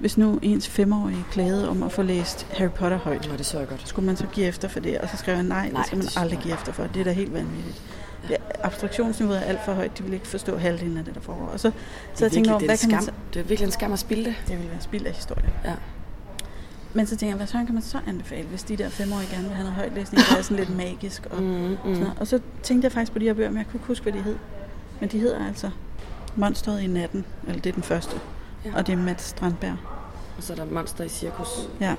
[SPEAKER 1] hvis nu ens femårige klagede om at få læst Harry Potter højt,
[SPEAKER 2] Nå, det så godt.
[SPEAKER 1] skulle man så give efter for det? Og så skrev jeg, nej,
[SPEAKER 2] Nej,
[SPEAKER 1] det skal man
[SPEAKER 2] det
[SPEAKER 1] aldrig give efter for. Det er da helt vanvittigt. Ja, abstraktionsniveauet er alt for højt. De vil ikke forstå halvdelen af det, der foregår. Og så, så jeg tænkte over,
[SPEAKER 2] er
[SPEAKER 1] hvad kan man
[SPEAKER 2] skam.
[SPEAKER 1] så...
[SPEAKER 2] det er virkelig en skam at spille det.
[SPEAKER 1] Det ville være spild af historie.
[SPEAKER 2] Ja.
[SPEAKER 1] Men så tænker jeg, hvad så kan man så anbefale, hvis de der femårige gerne vil have noget højtlæsning, der er sådan lidt magisk. Og,
[SPEAKER 2] Mm,
[SPEAKER 1] mm.
[SPEAKER 2] mm.
[SPEAKER 1] sådan og så tænkte jeg faktisk på de her bøger, men jeg kunne ikke huske, hvad de hed. Men de hedder altså Monsteret i natten, eller det er den første.
[SPEAKER 2] Ja.
[SPEAKER 1] Og det er Mats Strandberg.
[SPEAKER 2] Og så er der monster i cirkus.
[SPEAKER 1] Ja.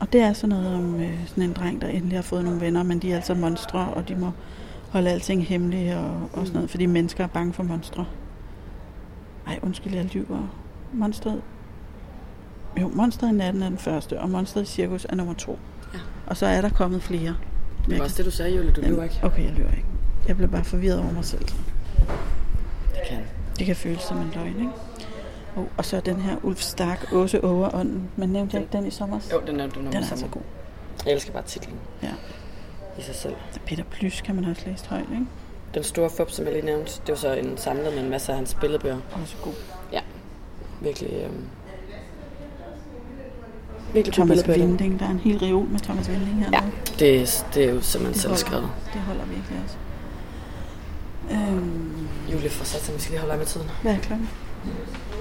[SPEAKER 1] Og det er sådan noget om øh, sådan en dreng, der endelig har fået nogle venner, men de er altså monstre, og de må holde alting hemmeligt og, og sådan noget, fordi mennesker er bange for monstre. Ej, undskyld, jeg lyver. Monsteret... Jo, Monsteret i natten er den første, og Monsteret i cirkus er nummer to.
[SPEAKER 2] Ja.
[SPEAKER 1] Og så er der kommet flere.
[SPEAKER 2] Det var også det, du sagde, Julie. Du lyver ikke.
[SPEAKER 1] Okay, jeg lyver ikke. Jeg blev bare forvirret over mig selv.
[SPEAKER 2] Det kan.
[SPEAKER 1] Det kan føles som en løgn, ikke? Oh, og så den her Ulf Stark, Åse Ågerånden. Men nævnte jeg ikke den i sommer?
[SPEAKER 2] Jo, den er, den er,
[SPEAKER 1] Den er altså god.
[SPEAKER 2] Jeg elsker bare titlen
[SPEAKER 1] Ja.
[SPEAKER 2] i sig selv.
[SPEAKER 1] Peter Plys kan man også læse højt, ikke?
[SPEAKER 2] Den store fup, som jeg lige nævnte, det var så en samlet med en masse af hans billedbøger.
[SPEAKER 1] Også god.
[SPEAKER 2] Virkelig, øhm, virkelig gode
[SPEAKER 1] Thomas
[SPEAKER 2] billedbøger.
[SPEAKER 1] Winding. Der er en hel reol med Thomas Winding her.
[SPEAKER 2] Ja, det, er- det er jo simpelthen selv skrevet.
[SPEAKER 1] holder, det holder virkelig også. Øhm,
[SPEAKER 2] Julie får sat sig, vi skal lige holde øje med tiden.
[SPEAKER 1] hvad er klokken?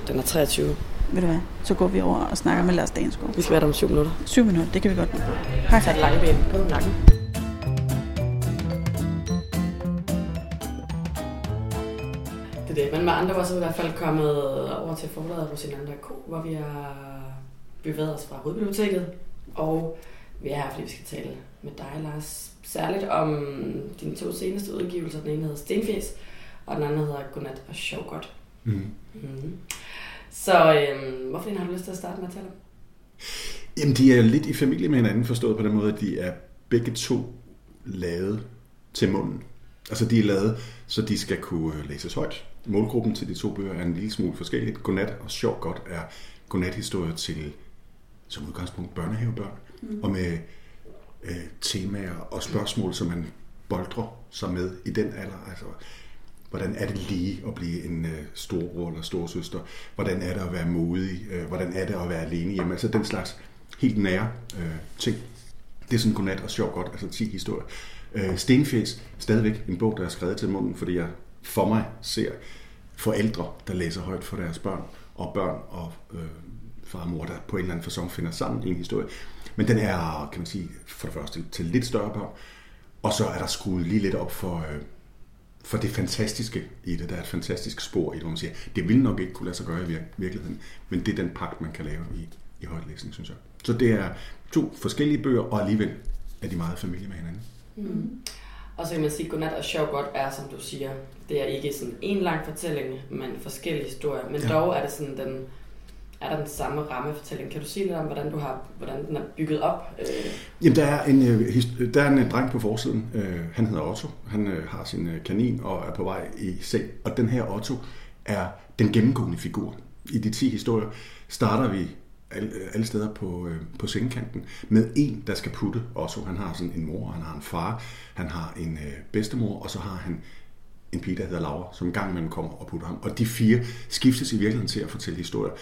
[SPEAKER 2] Den er 23.
[SPEAKER 1] Ved du hvad? Så går vi over og snakker med Lars Dansgaard.
[SPEAKER 2] Vi skal være der om 7 minutter.
[SPEAKER 1] Syv minutter, det kan vi godt. Hej,
[SPEAKER 2] Tag et lange ben på nakken. Det er det. Men med andre ord så er i hvert fald kommet over til forladet Rosinanda K, hvor vi har bevæget os fra hovedbiblioteket. Og vi er her, fordi vi skal tale med dig, Lars. Særligt om dine to seneste udgivelser. Den ene hedder Stenfjes, og den anden hedder Godnat og Sjov Godt.
[SPEAKER 3] Mm.
[SPEAKER 2] Mm. Så øhm, hvorfor har du lyst til at starte med at tale om?
[SPEAKER 3] Jamen, de er lidt i familie med hinanden, forstået på den måde, at de er begge to lavet til munden. Altså, de er lavet, så de skal kunne øh, læses højt. Målgruppen til de to bøger er en lille smule forskelligt. Godnat og Sjov Godt er godnathistorier til, som udgangspunkt, børnehavebørn. Mm. Og med øh, temaer og spørgsmål, som man boldrer sig med i den alder. Altså, hvordan er det lige at blive en øh, storbror eller storsøster? Hvordan er det at være modig? Øh, hvordan er det at være alene hjemme? Altså den slags helt nære øh, ting. Det er sådan godnat og sjov godt, altså 10 historier. Øh, Stenfæs, stadigvæk en bog, der er skrevet til munden, fordi jeg for mig ser forældre, der læser højt for deres børn, og børn og øh, far og mor, der på en eller anden fasong finder sammen i en historie. Men den er, kan man sige, for det første til lidt større børn, og så er der skruet lige lidt op for, øh, for det fantastiske i det. Der er et fantastisk spor i det, hvor man siger, det vil nok ikke kunne lade sig gøre i virkeligheden, men det er den pagt, man kan lave i, i højtlæsning, synes jeg. Så det er to forskellige bøger, og alligevel er de meget familie med hinanden.
[SPEAKER 2] Mm. Og så kan man sige, at Godnat og Sjov Godt er, som du siger, det er ikke sådan en lang fortælling, men forskellige historier. Men ja. dog er det sådan den, er der den samme rammefortælling. Kan du sige lidt om, hvordan, du har, hvordan den er bygget op? Øh.
[SPEAKER 3] Jamen, der er en, øh, der er en øh, dreng på forsiden. Han hedder Otto. Han har sin kanin og er på vej i seng. Og den her Otto er den gennemgående figur. I de 10 historier starter vi alle, alle steder på, på sengekanten med en, der skal putte Otto. Han har sådan en mor, han har en far, han har en bedstemor, og så har han en pige, der hedder Laura, som en gang imellem kommer og putter ham. Og de fire skiftes i virkeligheden til at fortælle historier.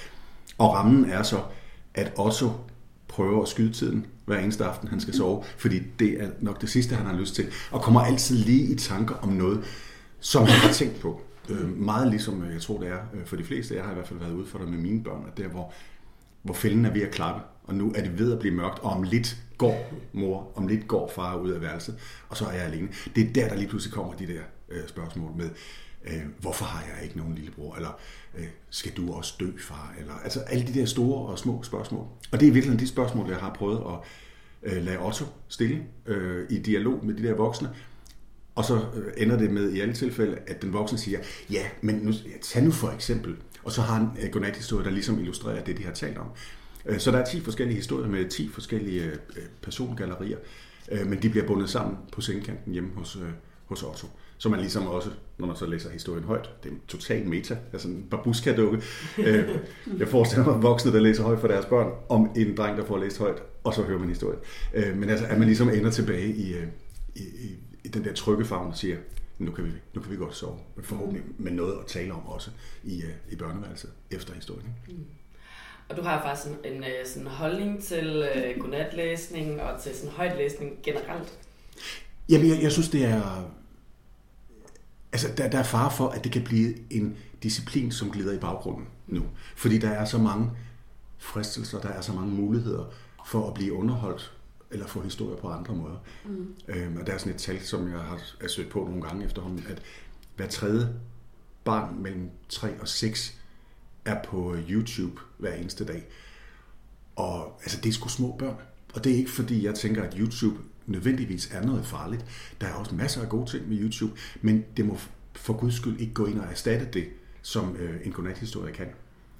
[SPEAKER 3] Og rammen er så, at Otto prøver at skyde tiden hver eneste aften, han skal sove, fordi det er nok det sidste, han har lyst til, og kommer altid lige i tanker om noget, som han har tænkt på. Øh, meget ligesom øh, jeg tror det er øh, for de fleste, jeg har i hvert fald været ude for det med mine børn, at der hvor, hvor fælden er ved at klappe, og nu er det ved at blive mørkt, og om lidt går mor, om lidt går far ud af værelset, og så er jeg alene. Det er der, der lige pludselig kommer de der øh, spørgsmål med, øh, hvorfor har jeg ikke nogen lillebror, eller øh, skal du også dø, far, eller altså alle de der store og små spørgsmål. Og det er virkelig de spørgsmål, jeg har prøvet at øh, lade Otto stille øh, i dialog med de der voksne, og så øh, ender det med i alle tilfælde, at den voksne siger, ja, men nu, ja, tag nu for eksempel, og så har han øh, en godnathistorie, der ligesom illustrerer det, de har talt om. Øh, så der er 10 forskellige historier med 10 forskellige øh, persongallerier, men de bliver bundet sammen på sengekanten hjemme hos, hos Otto. Så man ligesom også, når man så læser historien højt, det er en total meta, altså en babuska-dukke. Øh, jeg forestiller mig voksne, der læser højt for deres børn, om en dreng, der får læst højt, og så hører man historien. Øh, men altså, at man ligesom ender tilbage i, øh, i, i, i den der trygge favn og siger, nu kan vi, nu kan vi godt sove, men forhåbentlig med noget at tale om også i, i børneværelset efter historien. Ikke? Mm.
[SPEAKER 2] Og du har faktisk en, en sådan holdning til uh, godnatlæsning og til sådan højtlæsning generelt?
[SPEAKER 3] Jamen, jeg, jeg synes, det er altså, der, der er fare for, at det kan blive en disciplin, som glider i baggrunden nu. Fordi der er så mange fristelser, der er så mange muligheder for at blive underholdt eller få historier på andre måder. Mm. Øhm, og der er sådan et tal, som jeg har er søgt på nogle gange efterhånden, at hver tredje barn mellem 3 og 6 er på YouTube hver eneste dag. Og altså, det er sgu små børn. Og det er ikke fordi, jeg tænker, at YouTube nødvendigvis er noget farligt. Der er også masser af gode ting med YouTube, men det må for guds skyld ikke gå ind og erstatte det, som øh, en godnat-historie kan.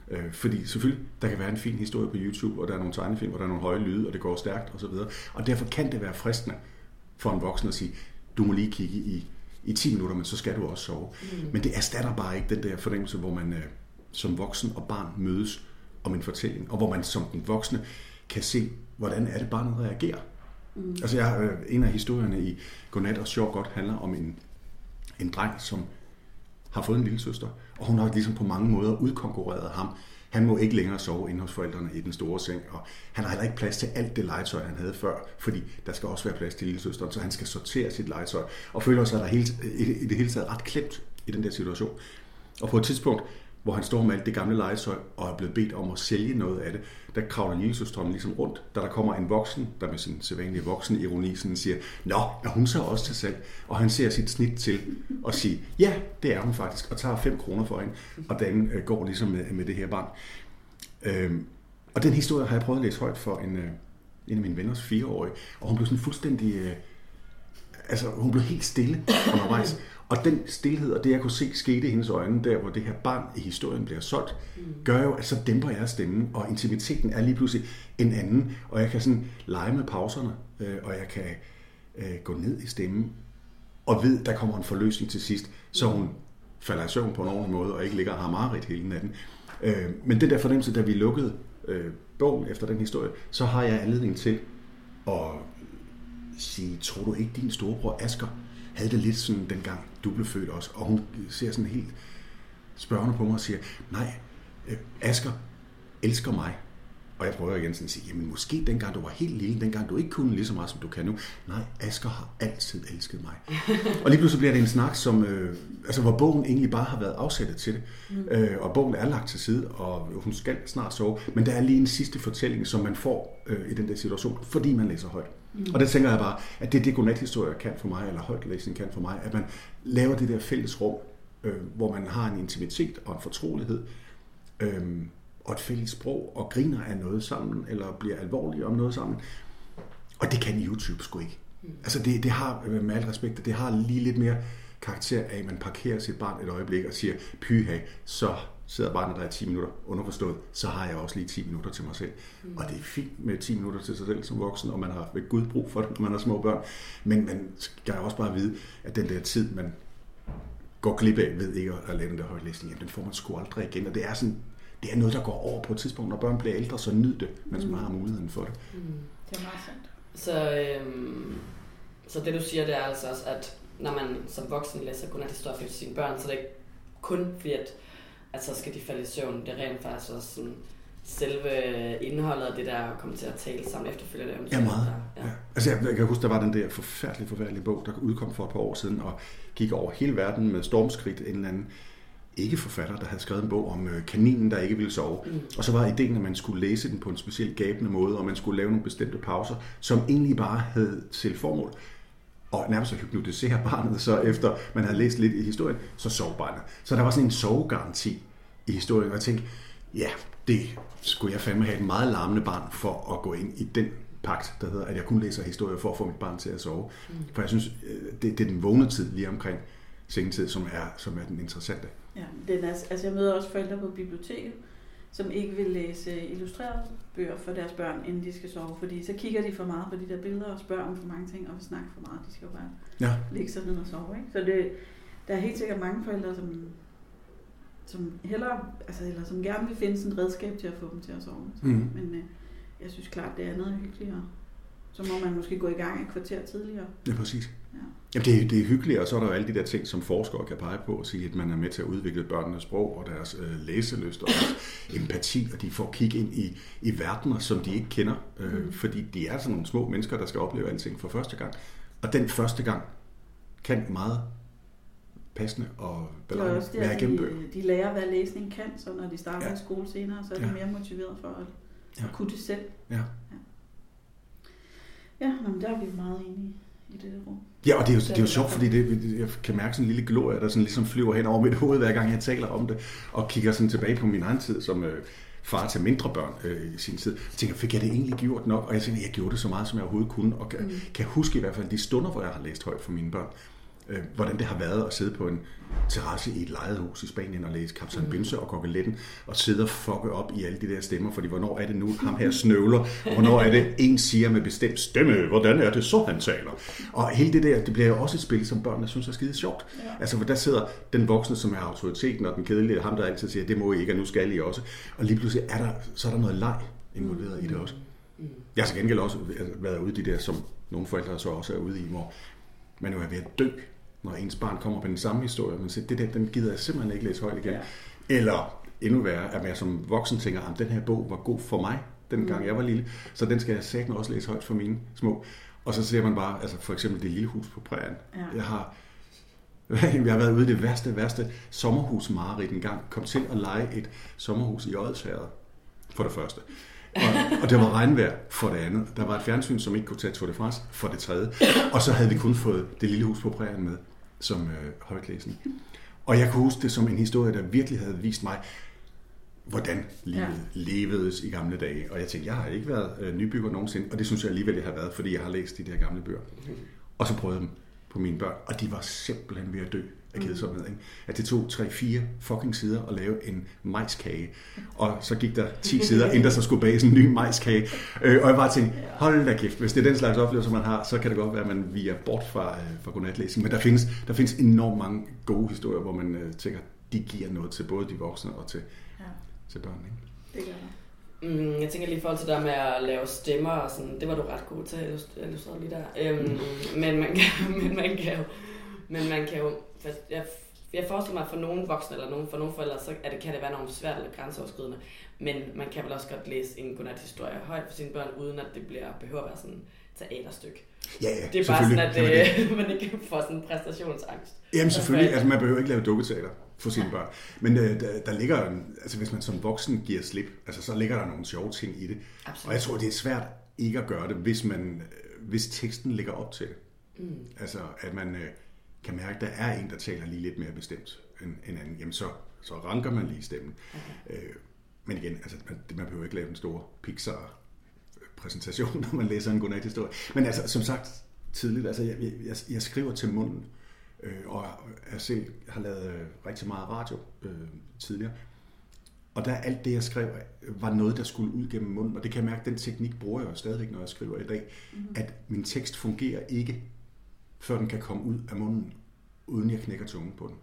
[SPEAKER 3] Øh, fordi selvfølgelig, der kan være en fin historie på YouTube, og der er nogle tegnefilm, hvor der er nogle høje lyde, og det går stærkt osv. Og derfor kan det være fristende for en voksen at sige, du må lige kigge i, i 10 minutter, men så skal du også sove. Mm. Men det erstatter bare ikke den der fornemmelse, hvor man øh, som voksen og barn mødes om en fortælling, og hvor man som den voksne kan se, hvordan er det barnet reagerer. Mm. Altså jeg, øh, en af historierne i Godnat og Sjov Godt handler om en, en dreng, som har fået en lille søster, og hun har ligesom på mange måder udkonkurreret ham. Han må ikke længere sove inde hos forældrene i den store seng, og han har heller ikke plads til alt det legetøj, han havde før, fordi der skal også være plads til lille søsteren, så han skal sortere sit legetøj, og føler sig der helt, i det hele taget ret klemt i den der situation. Og på et tidspunkt, hvor han står med alt det gamle legetøj og er blevet bedt om at sælge noget af det, der kravler lillesøsteren ligesom rundt, da der kommer en voksen, der med sin sædvanlige voksen ironi sådan siger, Nå, er hun så også til salg? Og han ser sit snit til og siger, ja, det er hun faktisk, og tager 5 kroner for hende, og den øh, går ligesom med, med det her barn. Øhm, og den historie har jeg prøvet at læse højt for en, øh, en af mine venners fireårige, og hun blev sådan fuldstændig... Øh, altså, hun blev helt stille undervejs. Og den stillhed, og det jeg kunne se skete i hendes øjne, der hvor det her barn i historien bliver solgt, mm. gør jo, at så dæmper jeg stemmen, og intimiteten er lige pludselig en anden, og jeg kan sådan lege med pauserne, øh, og jeg kan øh, gå ned i stemmen, og ved, der kommer en forløsning til sidst, så hun falder i søvn på en ordentlig måde, og ikke ligger og har mareridt hele natten. Øh, men den der fornemmelse, da vi lukkede øh, bogen efter den historie, så har jeg anledning til at sige, tror du ikke, din storebror Asker havde det lidt sådan dengang, du blev født også? Og hun ser sådan helt spørgende på mig og siger, nej, øh, Asker elsker mig. Og jeg prøver igen sådan at sige, jamen måske dengang du var helt lille, dengang du ikke kunne lige så meget, som du kan nu. Nej, Asger har altid elsket mig. og lige pludselig bliver det en snak, som, øh, altså, hvor bogen egentlig bare har været afsættet til det. Mm. Øh, og bogen er lagt til side, og hun skal snart sove. Men der er lige en sidste fortælling, som man får øh, i den der situation, fordi man læser højt. Mm. Og det tænker jeg bare, at det er det godnathistorier kan for mig, eller højtlæsning kan for mig, at man laver det der fælles rum, øh, hvor man har en intimitet og en fortrolighed, øh, og et fælles sprog, og griner af noget sammen, eller bliver alvorlige om noget sammen. Og det kan YouTube sgu ikke. Mm. Altså det, det har, med al respekt, det har lige lidt mere karakter af, at man parkerer sit barn et øjeblik og siger, pyha, så sidder barnet der i 10 minutter underforstået, så har jeg også lige 10 minutter til mig selv. Mm. Og det er fint med 10 minutter til sig selv som voksen, og man har ved Gud brug for det, når man har små børn. Men man skal også bare vide, at den der tid, man går glip af ved ikke at lave den der højlæsning, den får man sgu aldrig igen. Og det er sådan det er noget, der går over på et tidspunkt, når børn bliver ældre, så nyd det, mens mm. man har muligheden for det. Mm.
[SPEAKER 4] Det er meget sandt.
[SPEAKER 2] Så, øhm, så det du siger, det er altså også, at når man som voksen læser godnathistorier for sine børn, så er det ikke kun fordi, at, at så skal de falde i søvn. Det er rent faktisk også sådan, selve indholdet af det der kommer til at tale sammen efterfølgende.
[SPEAKER 3] Ja, meget. Ja. Ja. Altså, jeg, jeg kan huske, der var den der forfærdelige, forfærdelige bog, der udkom for et par år siden, og gik over hele verden med stormskridt en eller anden ikke forfatter, der havde skrevet en bog om øh, kaninen, der ikke ville sove. Mm. Og så var ideen, at man skulle læse den på en speciel gabende måde, og man skulle lave nogle bestemte pauser, som egentlig bare havde til formål og nærmest at hypnotisere barnet, så efter man havde læst lidt i historien, så sov barnet. Så der var sådan en sovegaranti i historien, og jeg tænkte, ja, det skulle jeg fandme have et meget larmende barn for at gå ind i den pagt, der hedder, at jeg kun læser historier for at få mit barn til at sove. Mm. For jeg synes, øh, det, det er den vågne tid lige omkring sengetid, som er, som er den interessante.
[SPEAKER 4] Ja, den er, altså jeg møder også forældre på biblioteket, som ikke vil læse illustrerede bøger for deres børn, inden de skal sove, fordi så kigger de for meget på de der billeder og spørger om for mange ting, og vil snakke for meget. De skal jo bare ja. ligge sig ned og sove. Ikke? Så det, der er helt sikkert mange forældre, som, som hellere, altså, eller som gerne vil finde sådan et redskab til at få dem til at sove. Så, mm. Men øh, jeg synes klart, det er noget hyggeligere. Så må man måske gå i gang et kvarter tidligere.
[SPEAKER 3] Ja, præcis. Ja. Jamen, det, er, det er hyggeligt, og så er der jo alle de der ting, som forskere kan pege på og sige, at man er med til at udvikle børnenes sprog og deres øh, læselyst og deres empati, og de får kig ind i, i verdener, som de ikke kender, øh, mm. fordi de er sådan nogle små mennesker, der skal opleve alting for første gang. Og den første gang kan meget passende og
[SPEAKER 4] belejende være igennem bøger. De, de lærer, hvad læsning kan, så når de starter ja. i skole senere, så er de ja. mere motiveret for at, ja. at kunne det selv. Ja. ja. Ja, men der er vi meget enige i det rum.
[SPEAKER 3] Ja, og det er jo, det er jo sjovt, fordi det, jeg kan mærke sådan en lille glorie, der sådan ligesom flyver hen over mit hoved, hver gang jeg taler om det, og kigger sådan tilbage på min egen tid som øh, far til mindre børn øh, i sin tid. Jeg tænker, fik jeg det egentlig gjort nok? Og jeg tænker, jeg gjorde det så meget, som jeg overhovedet kunne, og kan, mm. kan huske i hvert fald de stunder, hvor jeg har læst højt for mine børn øh, hvordan det har været at sidde på en terrasse i et lejehus i Spanien og læse Kaptajn mm. Binse og Kokkeletten og sidde og fucke op i alle de der stemmer, fordi hvornår er det nu, ham her snøvler, og hvornår er det, en siger med bestemt stemme, hvordan er det så, han taler. Og hele det der, det bliver jo også et spil, som børnene synes er skide sjovt. Ja. Altså, for der sidder den voksne, som er autoriteten, og den kedelige, ham der altid siger, det må I ikke, og nu skal I også. Og lige pludselig er der, så er der noget leg involveret mm. i det også. Mm. Jeg har til gengæld også været ude i de der, som nogle forældre så også er ude i, hvor man jo er ved at dø når ens barn kommer på den samme historie, men siger, det der, den gider jeg simpelthen ikke læse højt igen. Ja. Eller endnu værre, at man som voksen tænker, at den her bog var god for mig, den gang mm. jeg var lille, så den skal jeg sætte også læse højt for mine små. Og så ser man bare, altså for eksempel det lille hus på prærien. Ja. Jeg har jeg har været ude i det værste, værste sommerhus Marit en gang. Kom til at lege et sommerhus i Odsherred, for det første. Og, og det var regnvejr for det andet. Der var et fjernsyn, som ikke kunne tage Tour de France for det tredje. Og så havde vi kun fået det lille hus på prærien med som øh, højtlæsning. Og jeg kan huske det som en historie, der virkelig havde vist mig, hvordan livet ja. levedes i gamle dage. Og jeg tænkte, jeg har ikke været øh, nybygger nogensinde, og det synes jeg alligevel, jeg har været, fordi jeg har læst de der gamle bøger. Og så prøvede jeg dem på mine børn, og de var simpelthen ved at dø af kedsomhed. Ikke? At det tog 3-4 fucking sider at lave en majskage, og så gik der 10 sider, inden der så skulle bages en ny majskage. Øh, og jeg bare tænkte, hold da kæft, hvis det er den slags oplevelse, man har, så kan det godt være, at man viger bort fra, øh, fra godnatlæsning. Men der findes, der findes enormt mange gode historier, hvor man øh, tænker, de giver noget til både de voksne og til,
[SPEAKER 4] Ja,
[SPEAKER 3] til børn. Ikke?
[SPEAKER 4] det gør det.
[SPEAKER 2] Mm, jeg tænker lige i forhold til det der med at lave stemmer og sådan, det var du ret god til at illust- illustrere lige der. Øhm, men, man kan, men man kan jo, men man kan jo, jeg, jeg forestiller mig, at for nogle voksne eller nogen, for nogle forældre, så er det, kan det være enormt svært eller grænseoverskridende. Men man kan vel også godt læse en godnathistorie højt for sine børn, uden at det bliver, behøver at være sådan et teaterstykke.
[SPEAKER 3] Ja, ja,
[SPEAKER 2] Det er bare sådan, at
[SPEAKER 3] selvfølgelig
[SPEAKER 2] øh, man ikke får sådan en præstationsangst.
[SPEAKER 3] Jamen selvfølgelig,
[SPEAKER 2] forældre.
[SPEAKER 3] altså man behøver ikke lave dukketeater for sine børn. Men øh, der, der ligger, altså hvis man som voksen giver slip, altså så ligger der nogle sjove ting i det.
[SPEAKER 2] Absolut.
[SPEAKER 3] Og jeg tror, det er svært ikke at gøre det, hvis, man, øh, hvis teksten ligger op til det.
[SPEAKER 2] Mm.
[SPEAKER 3] Altså at man øh, kan mærke, at der er en, der taler lige lidt mere bestemt end, end anden. Jamen så, så ranker man lige stemmen. Øh, men igen, altså, man, man behøver ikke lave en stor Pixar-præsentation, når man læser en godnat-historie. Men altså, som sagt tidligt, altså, jeg, jeg, jeg skriver til munden, øh, og jeg selv har lavet øh, rigtig meget radio øh, tidligere. Og der alt det, jeg skrev, var noget, der skulle ud gennem munden. Og det kan jeg mærke, den teknik bruger jeg jo stadigvæk, når jeg skriver i dag. Mm-hmm. At min tekst fungerer ikke, før den kan komme ud af munden, uden jeg knækker tungen på den.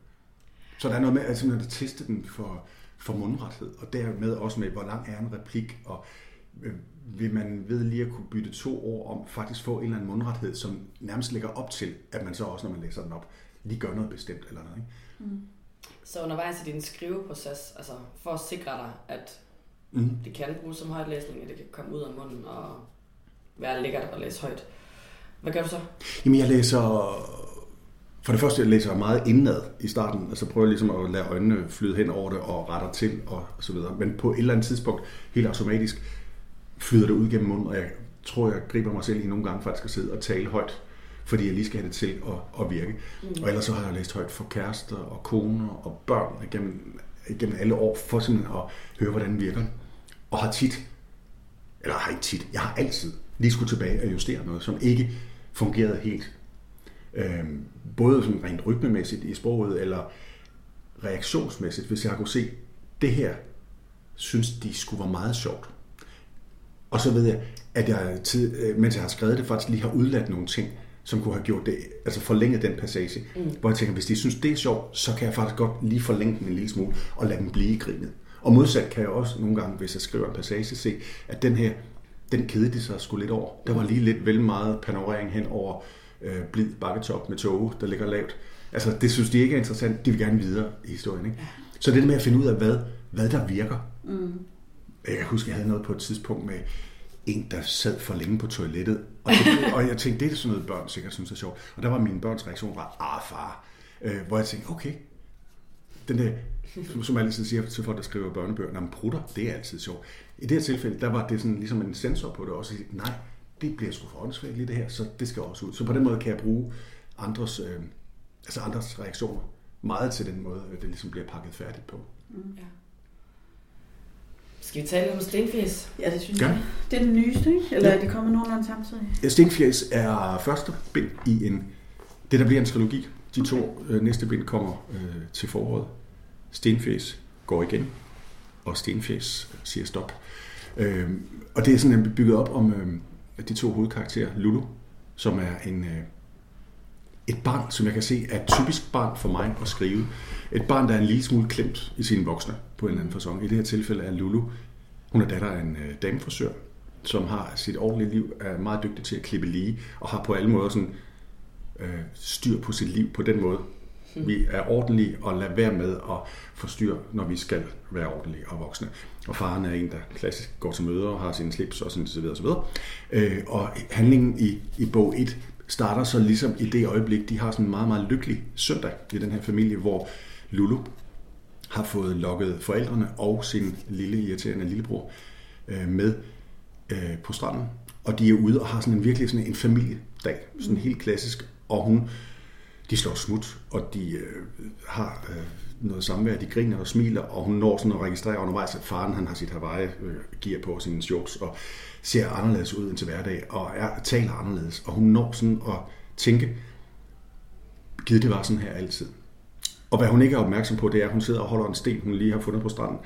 [SPEAKER 3] Så der er noget med at, simpelthen at teste den for, for mundrethed, og dermed også med, hvor lang er en replik, og øh, vil man ved lige at kunne bytte to ord om, faktisk få en eller anden mundrethed, som nærmest lægger op til, at man så også, når man læser den op, lige gør noget bestemt eller noget. Ikke?
[SPEAKER 2] Så undervejs i din skriveproces, altså for at sikre dig, at
[SPEAKER 3] Mm.
[SPEAKER 2] det kan bruges som højtlæsning, at det kan komme ud af munden og være lækkert at læse højt. Hvad gør du så?
[SPEAKER 3] Jamen jeg læser, for det første jeg læser meget indad i starten, og så prøver jeg ligesom at lade øjnene flyde hen over det og retter til og så videre. Men på et eller andet tidspunkt, helt automatisk, flyder det ud gennem munden, og jeg tror, jeg griber mig selv i nogle gange faktisk at sidde og tale højt, fordi jeg lige skal have det til at, at virke. Mm. Og ellers så har jeg læst højt for kærester og koner og børn igennem, igennem alle år, for simpelthen at høre, hvordan det virker. Og har tit, eller har ikke tit, jeg har altid lige skulle tilbage og justere noget, som ikke fungerede helt. Øhm, både sådan rent rytmemæssigt i sproget, eller reaktionsmæssigt, hvis jeg kunne se, det her synes de skulle være meget sjovt. Og så ved jeg, at jeg, tid, øh, mens jeg har skrevet det, faktisk lige har udladt nogle ting, som kunne have gjort det, altså forlænget den passage. Mm. Hvor jeg tænker, hvis de synes, det er sjovt, så kan jeg faktisk godt lige forlænge den en lille smule, og lade dem blive i grinet. Og modsat kan jeg også nogle gange, hvis jeg skriver en passage, se, at den her, den kede de sig sgu lidt over. Der var lige lidt vel meget panorering hen over øh, blid bakketop med tåge, der ligger lavt. Altså, det synes de ikke er interessant. De vil gerne videre i historien. Ikke? Så det med at finde ud af, hvad, hvad der virker.
[SPEAKER 4] Mm.
[SPEAKER 3] Jeg kan huske, jeg havde noget på et tidspunkt med en, der sad for længe på toilettet. Og, det, og jeg tænkte, det er sådan noget, børn sikkert synes er sjovt. Og der var mine børns reaktion var, ah far. Øh, hvor jeg tænkte, okay, den der, som, som jeg altid siger til folk, der skriver børnebøger, når man prutter, det er altid sjovt. I det her tilfælde, der var det sådan ligesom en sensor på det også. Nej, det bliver sgu for åndssvagt lige det her, så det skal også ud. Så på den måde kan jeg bruge andres, øh, altså andres reaktioner meget til den måde, det ligesom bliver pakket færdigt på.
[SPEAKER 2] Ja. Skal vi tale om stenfjes?
[SPEAKER 4] Ja, det synes
[SPEAKER 3] Ja.
[SPEAKER 4] jeg. Det er den nyeste, ikke? Eller
[SPEAKER 3] Ja.
[SPEAKER 4] er de kommer nogenlunde samtidig?
[SPEAKER 3] Ja, Stenfjæs er første bind i en, det der bliver en trilogi. De to øh, næste bind kommer øh, til foråret. Stenfjæs går igen, og Stenfjæs siger stop. Øh, og det er sådan bygget op om øh, de to hovedkarakterer, Lulu, som er en, øh, et barn, som jeg kan se er et typisk barn for mig at skrive. Et barn, der er en lille smule klemt i sine voksne på en eller anden fasong. I det her tilfælde er Lulu, hun er datter af en øh, damefrisør, som har sit ordentlige liv, er meget dygtig til at klippe lige, og har på alle måder sådan, øh, styr på sit liv på den måde. Vi er ordentlige og lader være med at forstyrre, når vi skal være ordentlige og voksne. Og faren er en, der klassisk går til møder og har sin slips og sådan så videre og så videre. Øh, og handlingen i, i bog 1 starter så ligesom i det øjeblik, de har sådan en meget, meget lykkelig søndag i den her familie, hvor Lulu har fået lokket forældrene og sin lille irriterende lillebror øh, med øh, på stranden. Og de er ude og har sådan en virkelig sådan en familiedag, sådan helt klassisk. Og hun, de slår smut, og de øh, har øh, noget samvær, de griner og smiler, og hun når sådan at registrere undervejs, at faren han har sit Hawaii øh, gear på sine shorts, og ser anderledes ud end til hverdag, og er, taler anderledes. Og hun når sådan at tænke, givet det var sådan her altid. Og hvad hun ikke er opmærksom på, det er, at hun sidder og holder en sten, hun lige har fundet på stranden,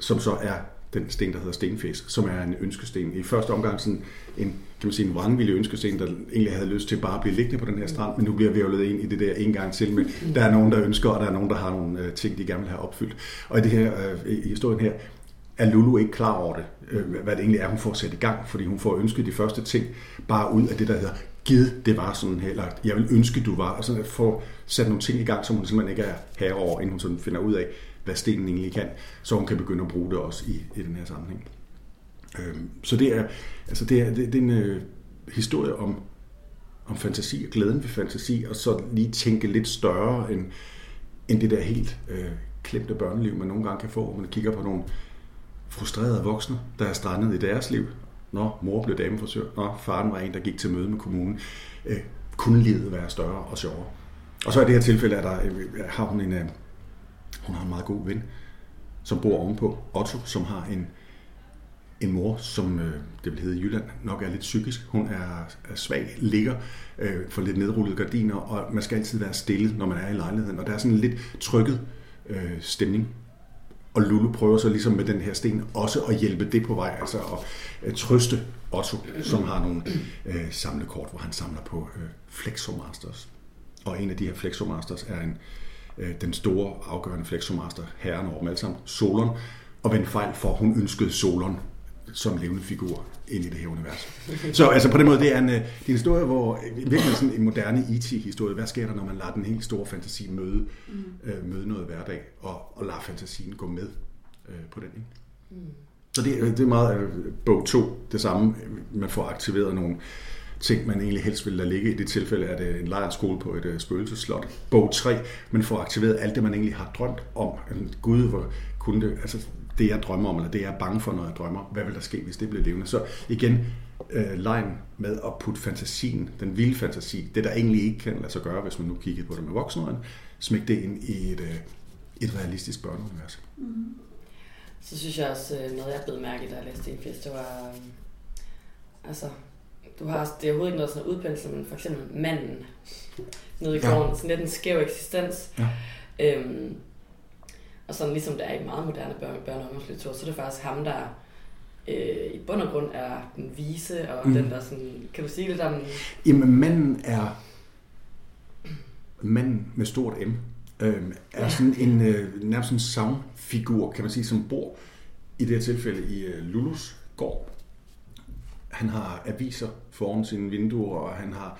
[SPEAKER 3] som så er den sten, der hedder stenfisk, som er en ønskesten. I første omgang sådan en, kan man sige, en vrangvillig ønskesten, der egentlig havde lyst til bare at blive liggende på den her strand, men nu bliver vævlet ind i det der en gang til med, der er nogen, der ønsker, og der er nogen, der har nogle øh, ting, de gerne vil have opfyldt. Og i, det her, øh, i historien her, er Lulu ikke klar over det, øh, hvad det egentlig er, hun får sat i gang, fordi hun får ønsket de første ting bare ud af det, der hedder gid det var sådan her, eller jeg vil ønske, du var, og så få sat nogle ting i gang, som hun simpelthen ikke er herover, over, inden hun sådan finder ud af, hvad stenen egentlig kan, så hun kan begynde at bruge det også i, i den her sammenhæng. Øhm, så det er, altså det er, det, det er en øh, historie om, om fantasi og glæden ved fantasi, og så lige tænke lidt større end, end det der helt øh, klemte børneliv, man nogle gange kan få, hvor man kigger på nogle frustrerede voksne, der er strandet i deres liv. Nå, mor blev damefrisør. Nå, faren var en, der gik til møde med kommunen. Øh, kunne livet være større og sjovere? Og så i det her tilfælde, at der, øh, har hun en, øh, hun har en meget god ven, som bor ovenpå, Otto, som har en, en mor, som øh, det vil hedde i Jylland, nok er lidt psykisk. Hun er, er svag, ligger øh, for lidt nedrullede gardiner, og man skal altid være stille, når man er i lejligheden. Og der er sådan en lidt trykket øh, stemning. Og Lulu prøver så ligesom med den her sten også at hjælpe det på vej, altså at øh, trøste Otto, som har nogle øh, samlekort, hvor han samler på øh, Flexomasters. Og en af de her Flexomasters er en, øh, den store afgørende Flexomaster, herren over dem alle sammen, Solon. Og ved en fejl for, hun ønskede Solon som levende figur ind i det her univers. Så altså på den måde, det er en, øh, det er en historie, hvor øh, virkelig sådan en moderne E.T.-historie. Hvad sker der, når man lader den helt store fantasi møde, mm. øh, møde noget hverdag, og, og lader fantasien gå med øh, på den? Ikke? Mm. Så det, det er meget øh, bog 2, det samme. Man får aktiveret nogle ting, man egentlig helst ville lade ligge. I det tilfælde er det en lejrskole på et øh, uh, spøgelseslot. Bog 3, man får aktiveret alt det, man egentlig har drømt om. Gud, hvor kunne det, altså det jeg drømmer om, eller det jeg er bange for, når jeg drømmer, hvad vil der ske, hvis det bliver levende? Så igen, øh, lejen med at putte fantasien, den vilde fantasi, det der egentlig ikke kan lade sig gøre, hvis man nu kigger på det med voksenøjne, smæk det ind i et, øh, et realistisk børneunivers. Mm.
[SPEAKER 2] Så synes jeg også, øh, noget jeg blev mærke, da jeg læste Stenfjæs, det var, øh, altså, du har, det er overhovedet ikke noget sådan udpensel, men for eksempel manden nede i gården, ja. sådan lidt en skæv eksistens. Ja. Øhm, og sådan ligesom det er i meget moderne børne- børne- og ungdomslitteratur, så er det faktisk ham, der øh, i bund og grund er den vise, og mm. den der sådan, kan du sige lidt om...
[SPEAKER 3] Jamen, manden er, manden med stort M, øh, er sådan en øh, nærmest en savnfigur, kan man sige, som bor i det her tilfælde i øh, Lulus gård. Han har aviser foran sine vinduer, og han har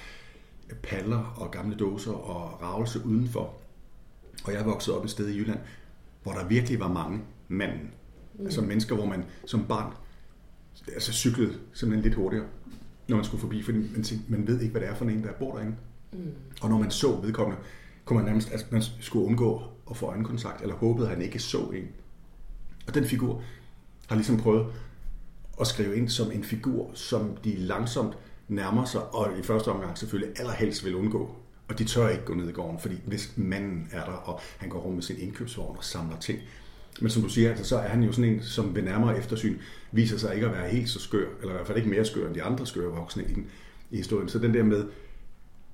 [SPEAKER 3] paller og gamle dåser og ravelse udenfor. Og jeg vokset op et sted i Jylland, hvor der virkelig var mange manden. Mm. Altså mennesker, hvor man som barn altså cyklede simpelthen lidt hurtigere, når man skulle forbi, fordi man, tænkte, man ved ikke, hvad det er for en, der bor derinde. Mm. Og når man så vedkommende, kunne man nærmest, altså man skulle undgå at få øjenkontakt, eller håbede, at han ikke så en. Og den figur har ligesom prøvet at skrive ind som en figur, som de langsomt nærmer sig, og i første omgang selvfølgelig allerhelst vil undgå. Og de tør ikke gå ned i gården, fordi hvis manden er der, og han går rundt med sin indkøbsvogn og samler ting. Men som du siger, altså, så er han jo sådan en, som ved nærmere eftersyn viser sig ikke at være helt så skør, eller i hvert fald ikke mere skør end de andre skøre voksne i, den, i historien. Så den der med,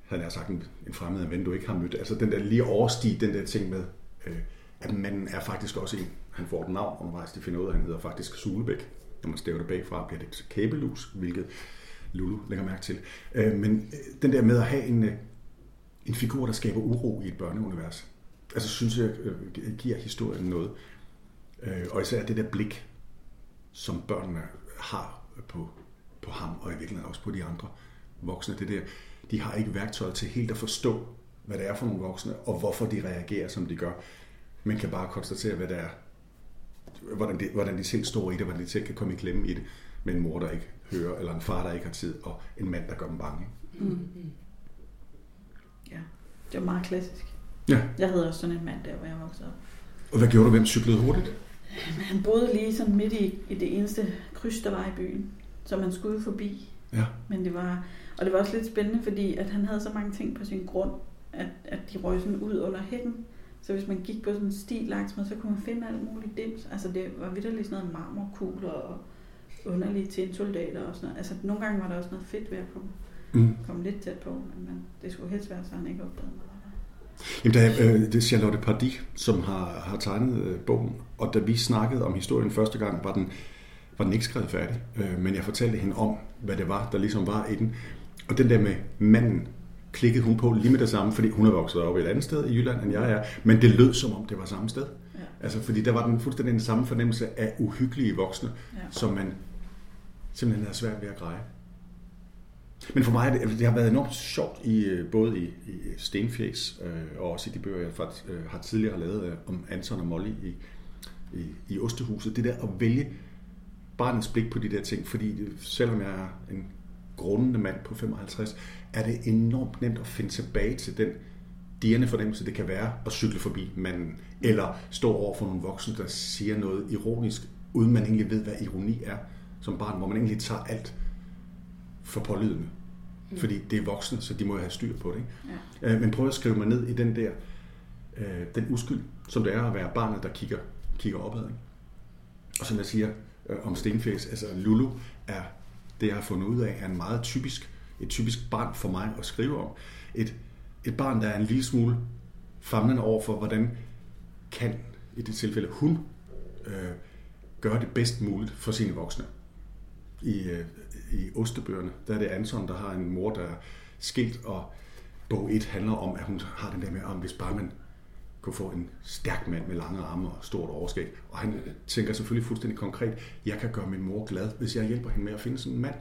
[SPEAKER 3] han har sagt en, en fremmed ven, du ikke har mødt, altså den der lige overstige, den der ting med, øh, at manden er faktisk også en, han får et navn undervejs, de finder ud af, at han hedder faktisk Sulebæk. Når man stæver det bagfra, bliver det kæbelus, hvilket Lulu lægger mærke til. Øh, men øh, den der med at have en, øh, en figur, der skaber uro i et børneunivers. Altså synes jeg, giver historien noget. Og især det der blik, som børnene har på, på ham, og i virkeligheden også på de andre voksne. Det der, de har ikke værktøj til helt at forstå, hvad det er for nogle voksne, og hvorfor de reagerer, som de gør. Man kan bare konstatere, hvad det er, hvordan de, hvordan de selv står i det, hvordan de selv kan komme i klemme i det, med en mor, der ikke hører, eller en far, der ikke har tid, og en mand, der gør dem bange. Mm-hmm.
[SPEAKER 4] Ja, det var meget klassisk.
[SPEAKER 3] Ja.
[SPEAKER 4] Jeg havde også sådan en mand der, hvor jeg voksede op.
[SPEAKER 3] Og hvad gjorde du? Hvem cyklede hurtigt?
[SPEAKER 4] Han boede lige sådan midt i, i det eneste kryds, der var i byen, så man skulle forbi.
[SPEAKER 3] Ja.
[SPEAKER 4] Men det var, og det var også lidt spændende, fordi at han havde så mange ting på sin grund, at, at de røg sådan ud under hækken. Så hvis man gik på sådan en sti langs med, så kunne man finde alt muligt dims. Altså det var vidderligt sådan noget marmorkugler og underlige tinsoldater og sådan noget. Altså nogle gange var der også noget fedt ved at komme, mm. komme lidt tæt på, men, men det skulle helst være, så han ikke opdagede mig.
[SPEAKER 3] Jamen, der, øh, det er Charlotte Pardy, som har, har tegnet øh, bogen, og da vi snakkede om historien første gang, var den, var den ikke skrevet færdig. Øh, men jeg fortalte hende om, hvad det var, der ligesom var i den. Og den der med manden, klikkede hun på lige med det samme, fordi hun er vokset op et andet sted i Jylland, end jeg er. Men det lød som om, det var samme sted.
[SPEAKER 4] Ja.
[SPEAKER 3] Altså, fordi der var den fuldstændig den samme fornemmelse af uhyggelige voksne,
[SPEAKER 4] Ja.
[SPEAKER 3] som man simpelthen havde svært ved at greje. Men for mig, det, det har været enormt sjovt, i, øh, både i, i Stenfjæs øh, og også i de bøger, jeg faktisk, øh, har tidligere lavet øh, om Anton og Molly i, i, i Ostehuset. Det der at vælge barnets blik på de der ting, fordi selvom jeg er en grundende mand på 55, er det enormt nemt at finde tilbage til den dirrende fornemmelse, det kan være at cykle forbi manden, eller stå over for nogle voksne, der siger noget ironisk, uden man egentlig ved, hvad ironi er som barn, hvor man egentlig tager alt for pålydende. Fordi det er voksne, så de må jo have styr på det. Ikke?
[SPEAKER 4] Ja.
[SPEAKER 3] Øh, Men prøv at skrive mig ned i den der, øh, den uskyld, som det er at være barnet, der kigger, kigger opad. Ikke? Og som jeg siger øh, om Stenfæs, altså Lulu er, det jeg har fundet ud af, er en meget typisk, et typisk barn for mig at skrive om. Et, et barn, der er en lille smule famlende over for, hvordan kan, i det tilfælde hun, øh, gøre det bedst muligt for sine voksne. I, øh, i Ostebøgerne, der er det Anton, der har en mor, der er skilt, og bog 1 handler om, at hun har den der med, om hvis bare man kunne få en stærk mand med lange arme og stort overskæg. Og han øh, tænker selvfølgelig fuldstændig konkret, jeg kan gøre min mor glad, hvis jeg hjælper hende med at finde sådan en mand.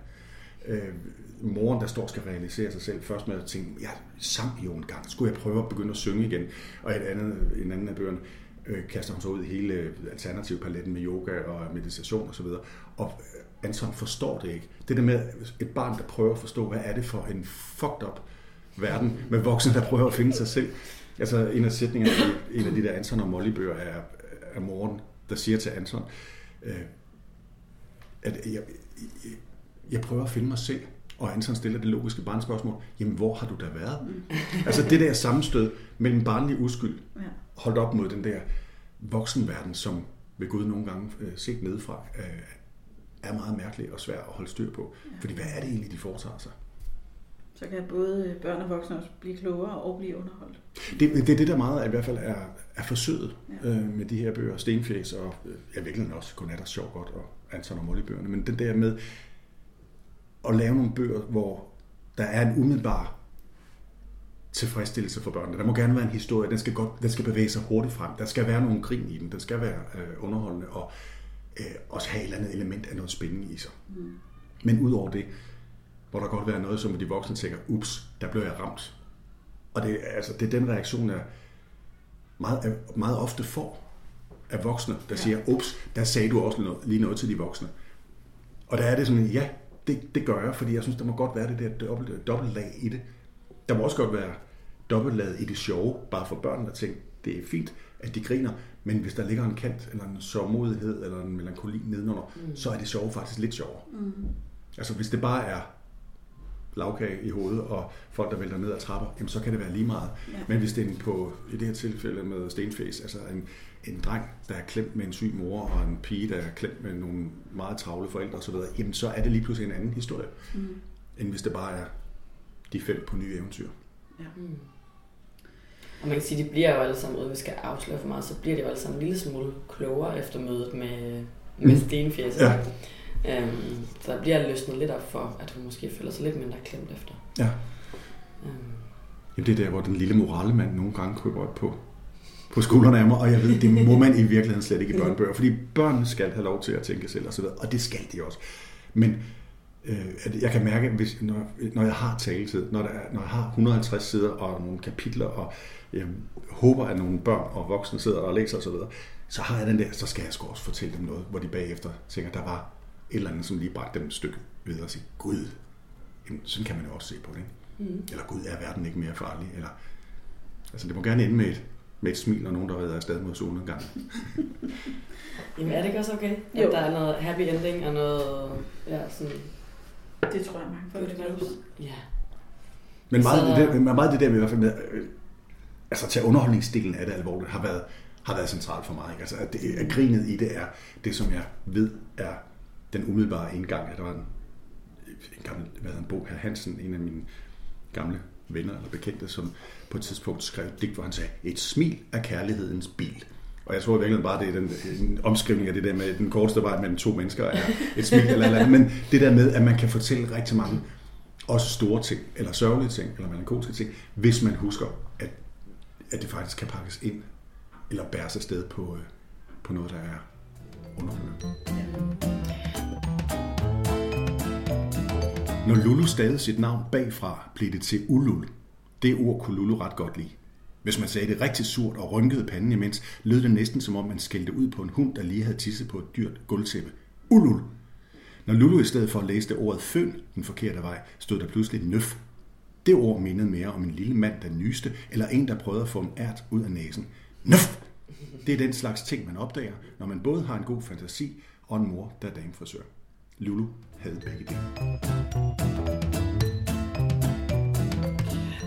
[SPEAKER 3] Øh, moren, der står skal realisere sig selv, først med at tænke, jeg sang jo en gang, skulle jeg prøve at begynde at synge igen? Og et andet, en anden af bøgerne øh, kaster hun så ud i hele øh, alternativpaletten med yoga og meditation osv. Og, og øh, Anton forstår det ikke. Det der med øh, et barn, der prøver at forstå, hvad er det for en fucked up verden med voksne, der prøver at finde sig selv. Altså en af sætningerne i en af de der Anton og Molly-bøger er, er moren, der siger til Anton, øh, at jeg, jeg, jeg prøver at finde mig selv. Og Anton stiller det logiske barnspørgsmål, jamen hvor har du da været? Mm. altså det der sammenstød mellem barnlig uskyld,
[SPEAKER 4] Ja.
[SPEAKER 3] holdt op mod den der voksenverden, som ved Gud nogle gange øh, set nedefra, øh, er meget mærkelig og svær at holde styr på. Fordi hvad er det egentlig, de foretager sig?
[SPEAKER 4] Så kan både børn og voksne også blive klogere og blive underholdt.
[SPEAKER 3] Det, det er det, der meget i hvert fald er, er forsøget
[SPEAKER 4] ja.
[SPEAKER 3] øh, med de her bøger, Stenfjæs og øh, ja, virkelig også Godnat og Sjov Godt og Anton og Molly-bøgerne, men den der med at lave nogle bøger, hvor der er en umiddelbar tilfredsstillelse for børnene. Der må gerne være en historie, den skal, godt, den skal bevæge sig hurtigt frem. Der skal være nogle grin i den, den skal være øh, underholdende og øh, også have et eller andet element af noget spænding i sig. Mm. Men udover det, hvor der godt være noget, som de voksne tænker, ups, der blev jeg ramt. Og det, altså, det er den reaktion, jeg meget, meget ofte får af voksne, der ja. siger, ups, der sagde du også noget, lige noget til de voksne. Og der er det sådan, ja, det, det gør jeg, fordi jeg synes, der må godt være det der dobbelt, dobbeltlag i det. Der må også godt være dobbeltlag i det sjove, bare for børn, der tænker, det er fint, at de griner, men hvis der ligger en kant, eller en sørmodighed, eller en melankoli nedenunder, mm. så er det sjove faktisk lidt sjovere. Mm. Altså hvis det bare er lavkage i hovedet, og folk, der vælter ned ad trapper, jamen, så kan det være lige meget.
[SPEAKER 4] Ja.
[SPEAKER 3] Men hvis det er en på, i det her tilfælde med Stenface, altså en, en dreng, der er klemt med en syg mor, og en pige, der er klemt med nogle meget travle forældre osv., jamen så er det lige pludselig en anden historie,
[SPEAKER 4] Mm.
[SPEAKER 3] end hvis det bare er de fem på nye eventyr.
[SPEAKER 4] Ja.
[SPEAKER 2] Mm. Og man kan sige, at de bliver jo alle sammen, uden vi skal afsløre for meget, så bliver de jo alle sammen en lille smule klogere efter mødet med, med
[SPEAKER 3] Mm.
[SPEAKER 2] Stenfjæs.
[SPEAKER 3] Ja.
[SPEAKER 2] Øhm, så der bliver løsnet lidt op for, at hun måske føler sig lidt mindre klemt efter.
[SPEAKER 3] Ja.
[SPEAKER 2] Øhm,
[SPEAKER 3] Jamen det er der, hvor den lille morale mand nogle gange kryber op på, på skuldrene af mig, og jeg ved, det må man i virkeligheden slet ikke i børnebøger, fordi børn skal have lov til at tænke selv og så videre, og det skal de også. Men øh, at jeg kan mærke, hvis, når, når jeg har taletid, når, der er, når jeg har 150 sider og nogle kapitler, og jeg håber, at nogle børn og voksne sidder og læser osv., så, så har jeg den der, så skal jeg sgu også fortælle dem noget, hvor de bagefter tænker, der var et eller andet, som lige bragte dem et stykke videre og sige, Gud, jamen, sådan kan man jo også se på det. Ikke?
[SPEAKER 2] mm.
[SPEAKER 3] Eller Gud, er verden ikke mere farlig? Eller, altså det må gerne ende med et, med et smil og nogen, der redder afsted mod solnedgang.
[SPEAKER 2] Jamen er det ikke også okay? At
[SPEAKER 4] Jo.
[SPEAKER 2] der er noget happy ending og noget, ja, sådan,
[SPEAKER 4] Det tror jeg, mange folk
[SPEAKER 2] good
[SPEAKER 4] vil
[SPEAKER 2] vibes. Ja.
[SPEAKER 3] Men meget,
[SPEAKER 2] Så-
[SPEAKER 3] det, der, men meget det der med i hvert fald med, øh, altså til underholdningsdelen af det alvorligt, har været, har været centralt for mig. Ikke? Altså, at, det, at grinet i det er det, som jeg ved er den umiddelbare indgang. At der var en, en gammel, hvad hedder en herr Hansen, en af mine gamle venner eller bekendte, som på et tidspunkt skrev et digt, hvor han sagde, et smil er kærlighedens bil. Og jeg tror virkelig bare, det er den, en omskrivning af det der med den korteste vej mellem to mennesker, er et smil eller eller andet. Men det der med, at man kan fortælle rigtig mange også store ting, eller sørgelige ting, eller melankolske ting, hvis man husker, at, at det faktisk kan pakkes ind, eller bæres afsted på, øh, på noget, der er underholdende. Når Lulu stadig sit navn bagfra, blev det til Ulul. Det ord kunne Lulu ret godt lide. Hvis man sagde det rigtig surt og rynkede panden imens, lød det næsten som om man skældte ud på en hund, der lige havde tisset på et dyrt gulvtæppe. Ulul! Når Lulu i stedet for at læse ordet føn den forkerte vej, stod der pludselig nøf. Det ord mindede mere om en lille mand, der nyste, eller en, der prøvede at få en ært ud af næsen. Nøf! Det er den slags ting, man opdager, når man både har en god fantasi og en mor, der er damefrisør. Lulu havde begge dele.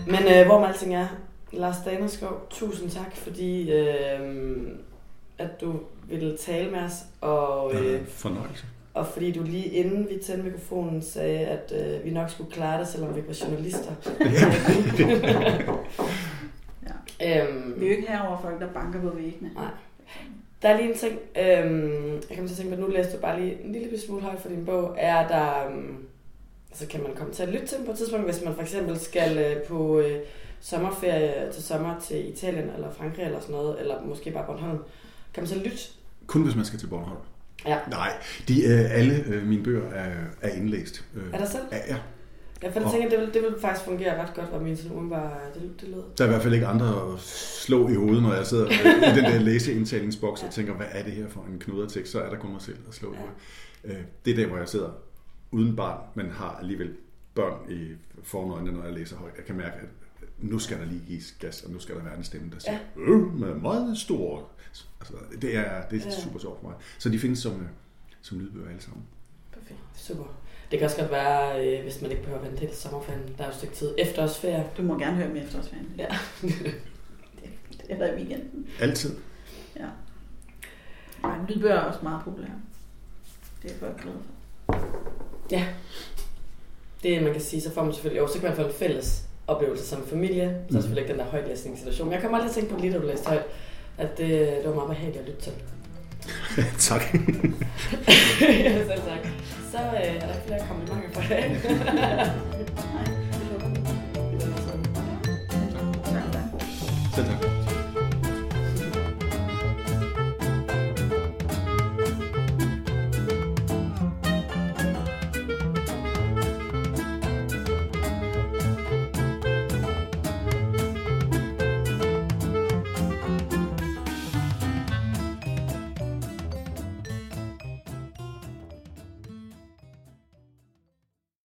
[SPEAKER 2] Men øh, hvor med alting er, Lars Danerskov, tusind tak, fordi øh, at du ville tale med os, og, øh,
[SPEAKER 3] fornøjelse.
[SPEAKER 2] og fordi du lige inden vi tændte mikrofonen sagde, at øh, vi nok skulle klare det, selvom vi ikke var journalister.
[SPEAKER 4] Ja.
[SPEAKER 2] øhm,
[SPEAKER 4] Vi er jo ikke herover folk, der banker på væggene.
[SPEAKER 2] Nej. Der er lige en ting, øhm, jeg kan til at tænke på, nu læste du bare lige en lille smule højt for din bog, er der, øhm, altså kan man komme til at lytte til den på et tidspunkt, hvis man for eksempel skal øh, på øh, sommerferie til sommer til Italien eller Frankrig eller sådan noget, eller måske bare Bornholm, kan man så lytte?
[SPEAKER 3] Kun hvis man skal til Bornholm.
[SPEAKER 2] Ja.
[SPEAKER 3] Nej, de, øh, alle øh, mine bøger er, er indlæst. Øh,
[SPEAKER 2] Er der selv?
[SPEAKER 3] Ja, ja.
[SPEAKER 2] Jeg for jeg tænker, det vil, det vil faktisk fungere ret godt, hvor min sådan umiddelbart, det, det lød.
[SPEAKER 3] Der er i hvert fald ikke andre at slå i hovedet, når jeg sidder i den der læseindtalingsboks og tænker, hvad er det her for en knudertekst? Så er der kun mig selv at slå i
[SPEAKER 2] Ja.
[SPEAKER 3] hovedet. Øh, Det er der, hvor jeg sidder uden barn, men har alligevel børn i foran når jeg læser højt. Jeg kan mærke, at nu skal der lige gives gas, og nu skal der være en stemme, der siger, ja. øh, med meget stor. Altså, det er, det er
[SPEAKER 2] Ja.
[SPEAKER 3] super sjovt for mig. Så de findes som, øh, som lydbøger alle sammen.
[SPEAKER 2] Perfekt. Super. Det kan også godt være, øh, hvis man ikke behøver at vente til sommerferien, der er jo et stykke tid efter os ferie.
[SPEAKER 4] Du må gerne høre dem efter os,
[SPEAKER 2] Ja.
[SPEAKER 4] Eller i weekenden.
[SPEAKER 3] Altid.
[SPEAKER 4] Ja. Nej, men lydbøger er også meget populære. Det er jeg godt glad for.
[SPEAKER 2] Ja. Det man kan sige, så får man selvfølgelig, jo, så kan man få en fælles oplevelse som familie. Så er
[SPEAKER 3] Mhm.
[SPEAKER 2] selvfølgelig ikke den der højtlæsningssituation. Men jeg kommer aldrig til at tænke på lige, da du læste højt, at det, det var meget behageligt at lytte til.
[SPEAKER 3] tak.
[SPEAKER 2] ja, selv tak. Så øh, er der ikke flere komplimenter for
[SPEAKER 4] det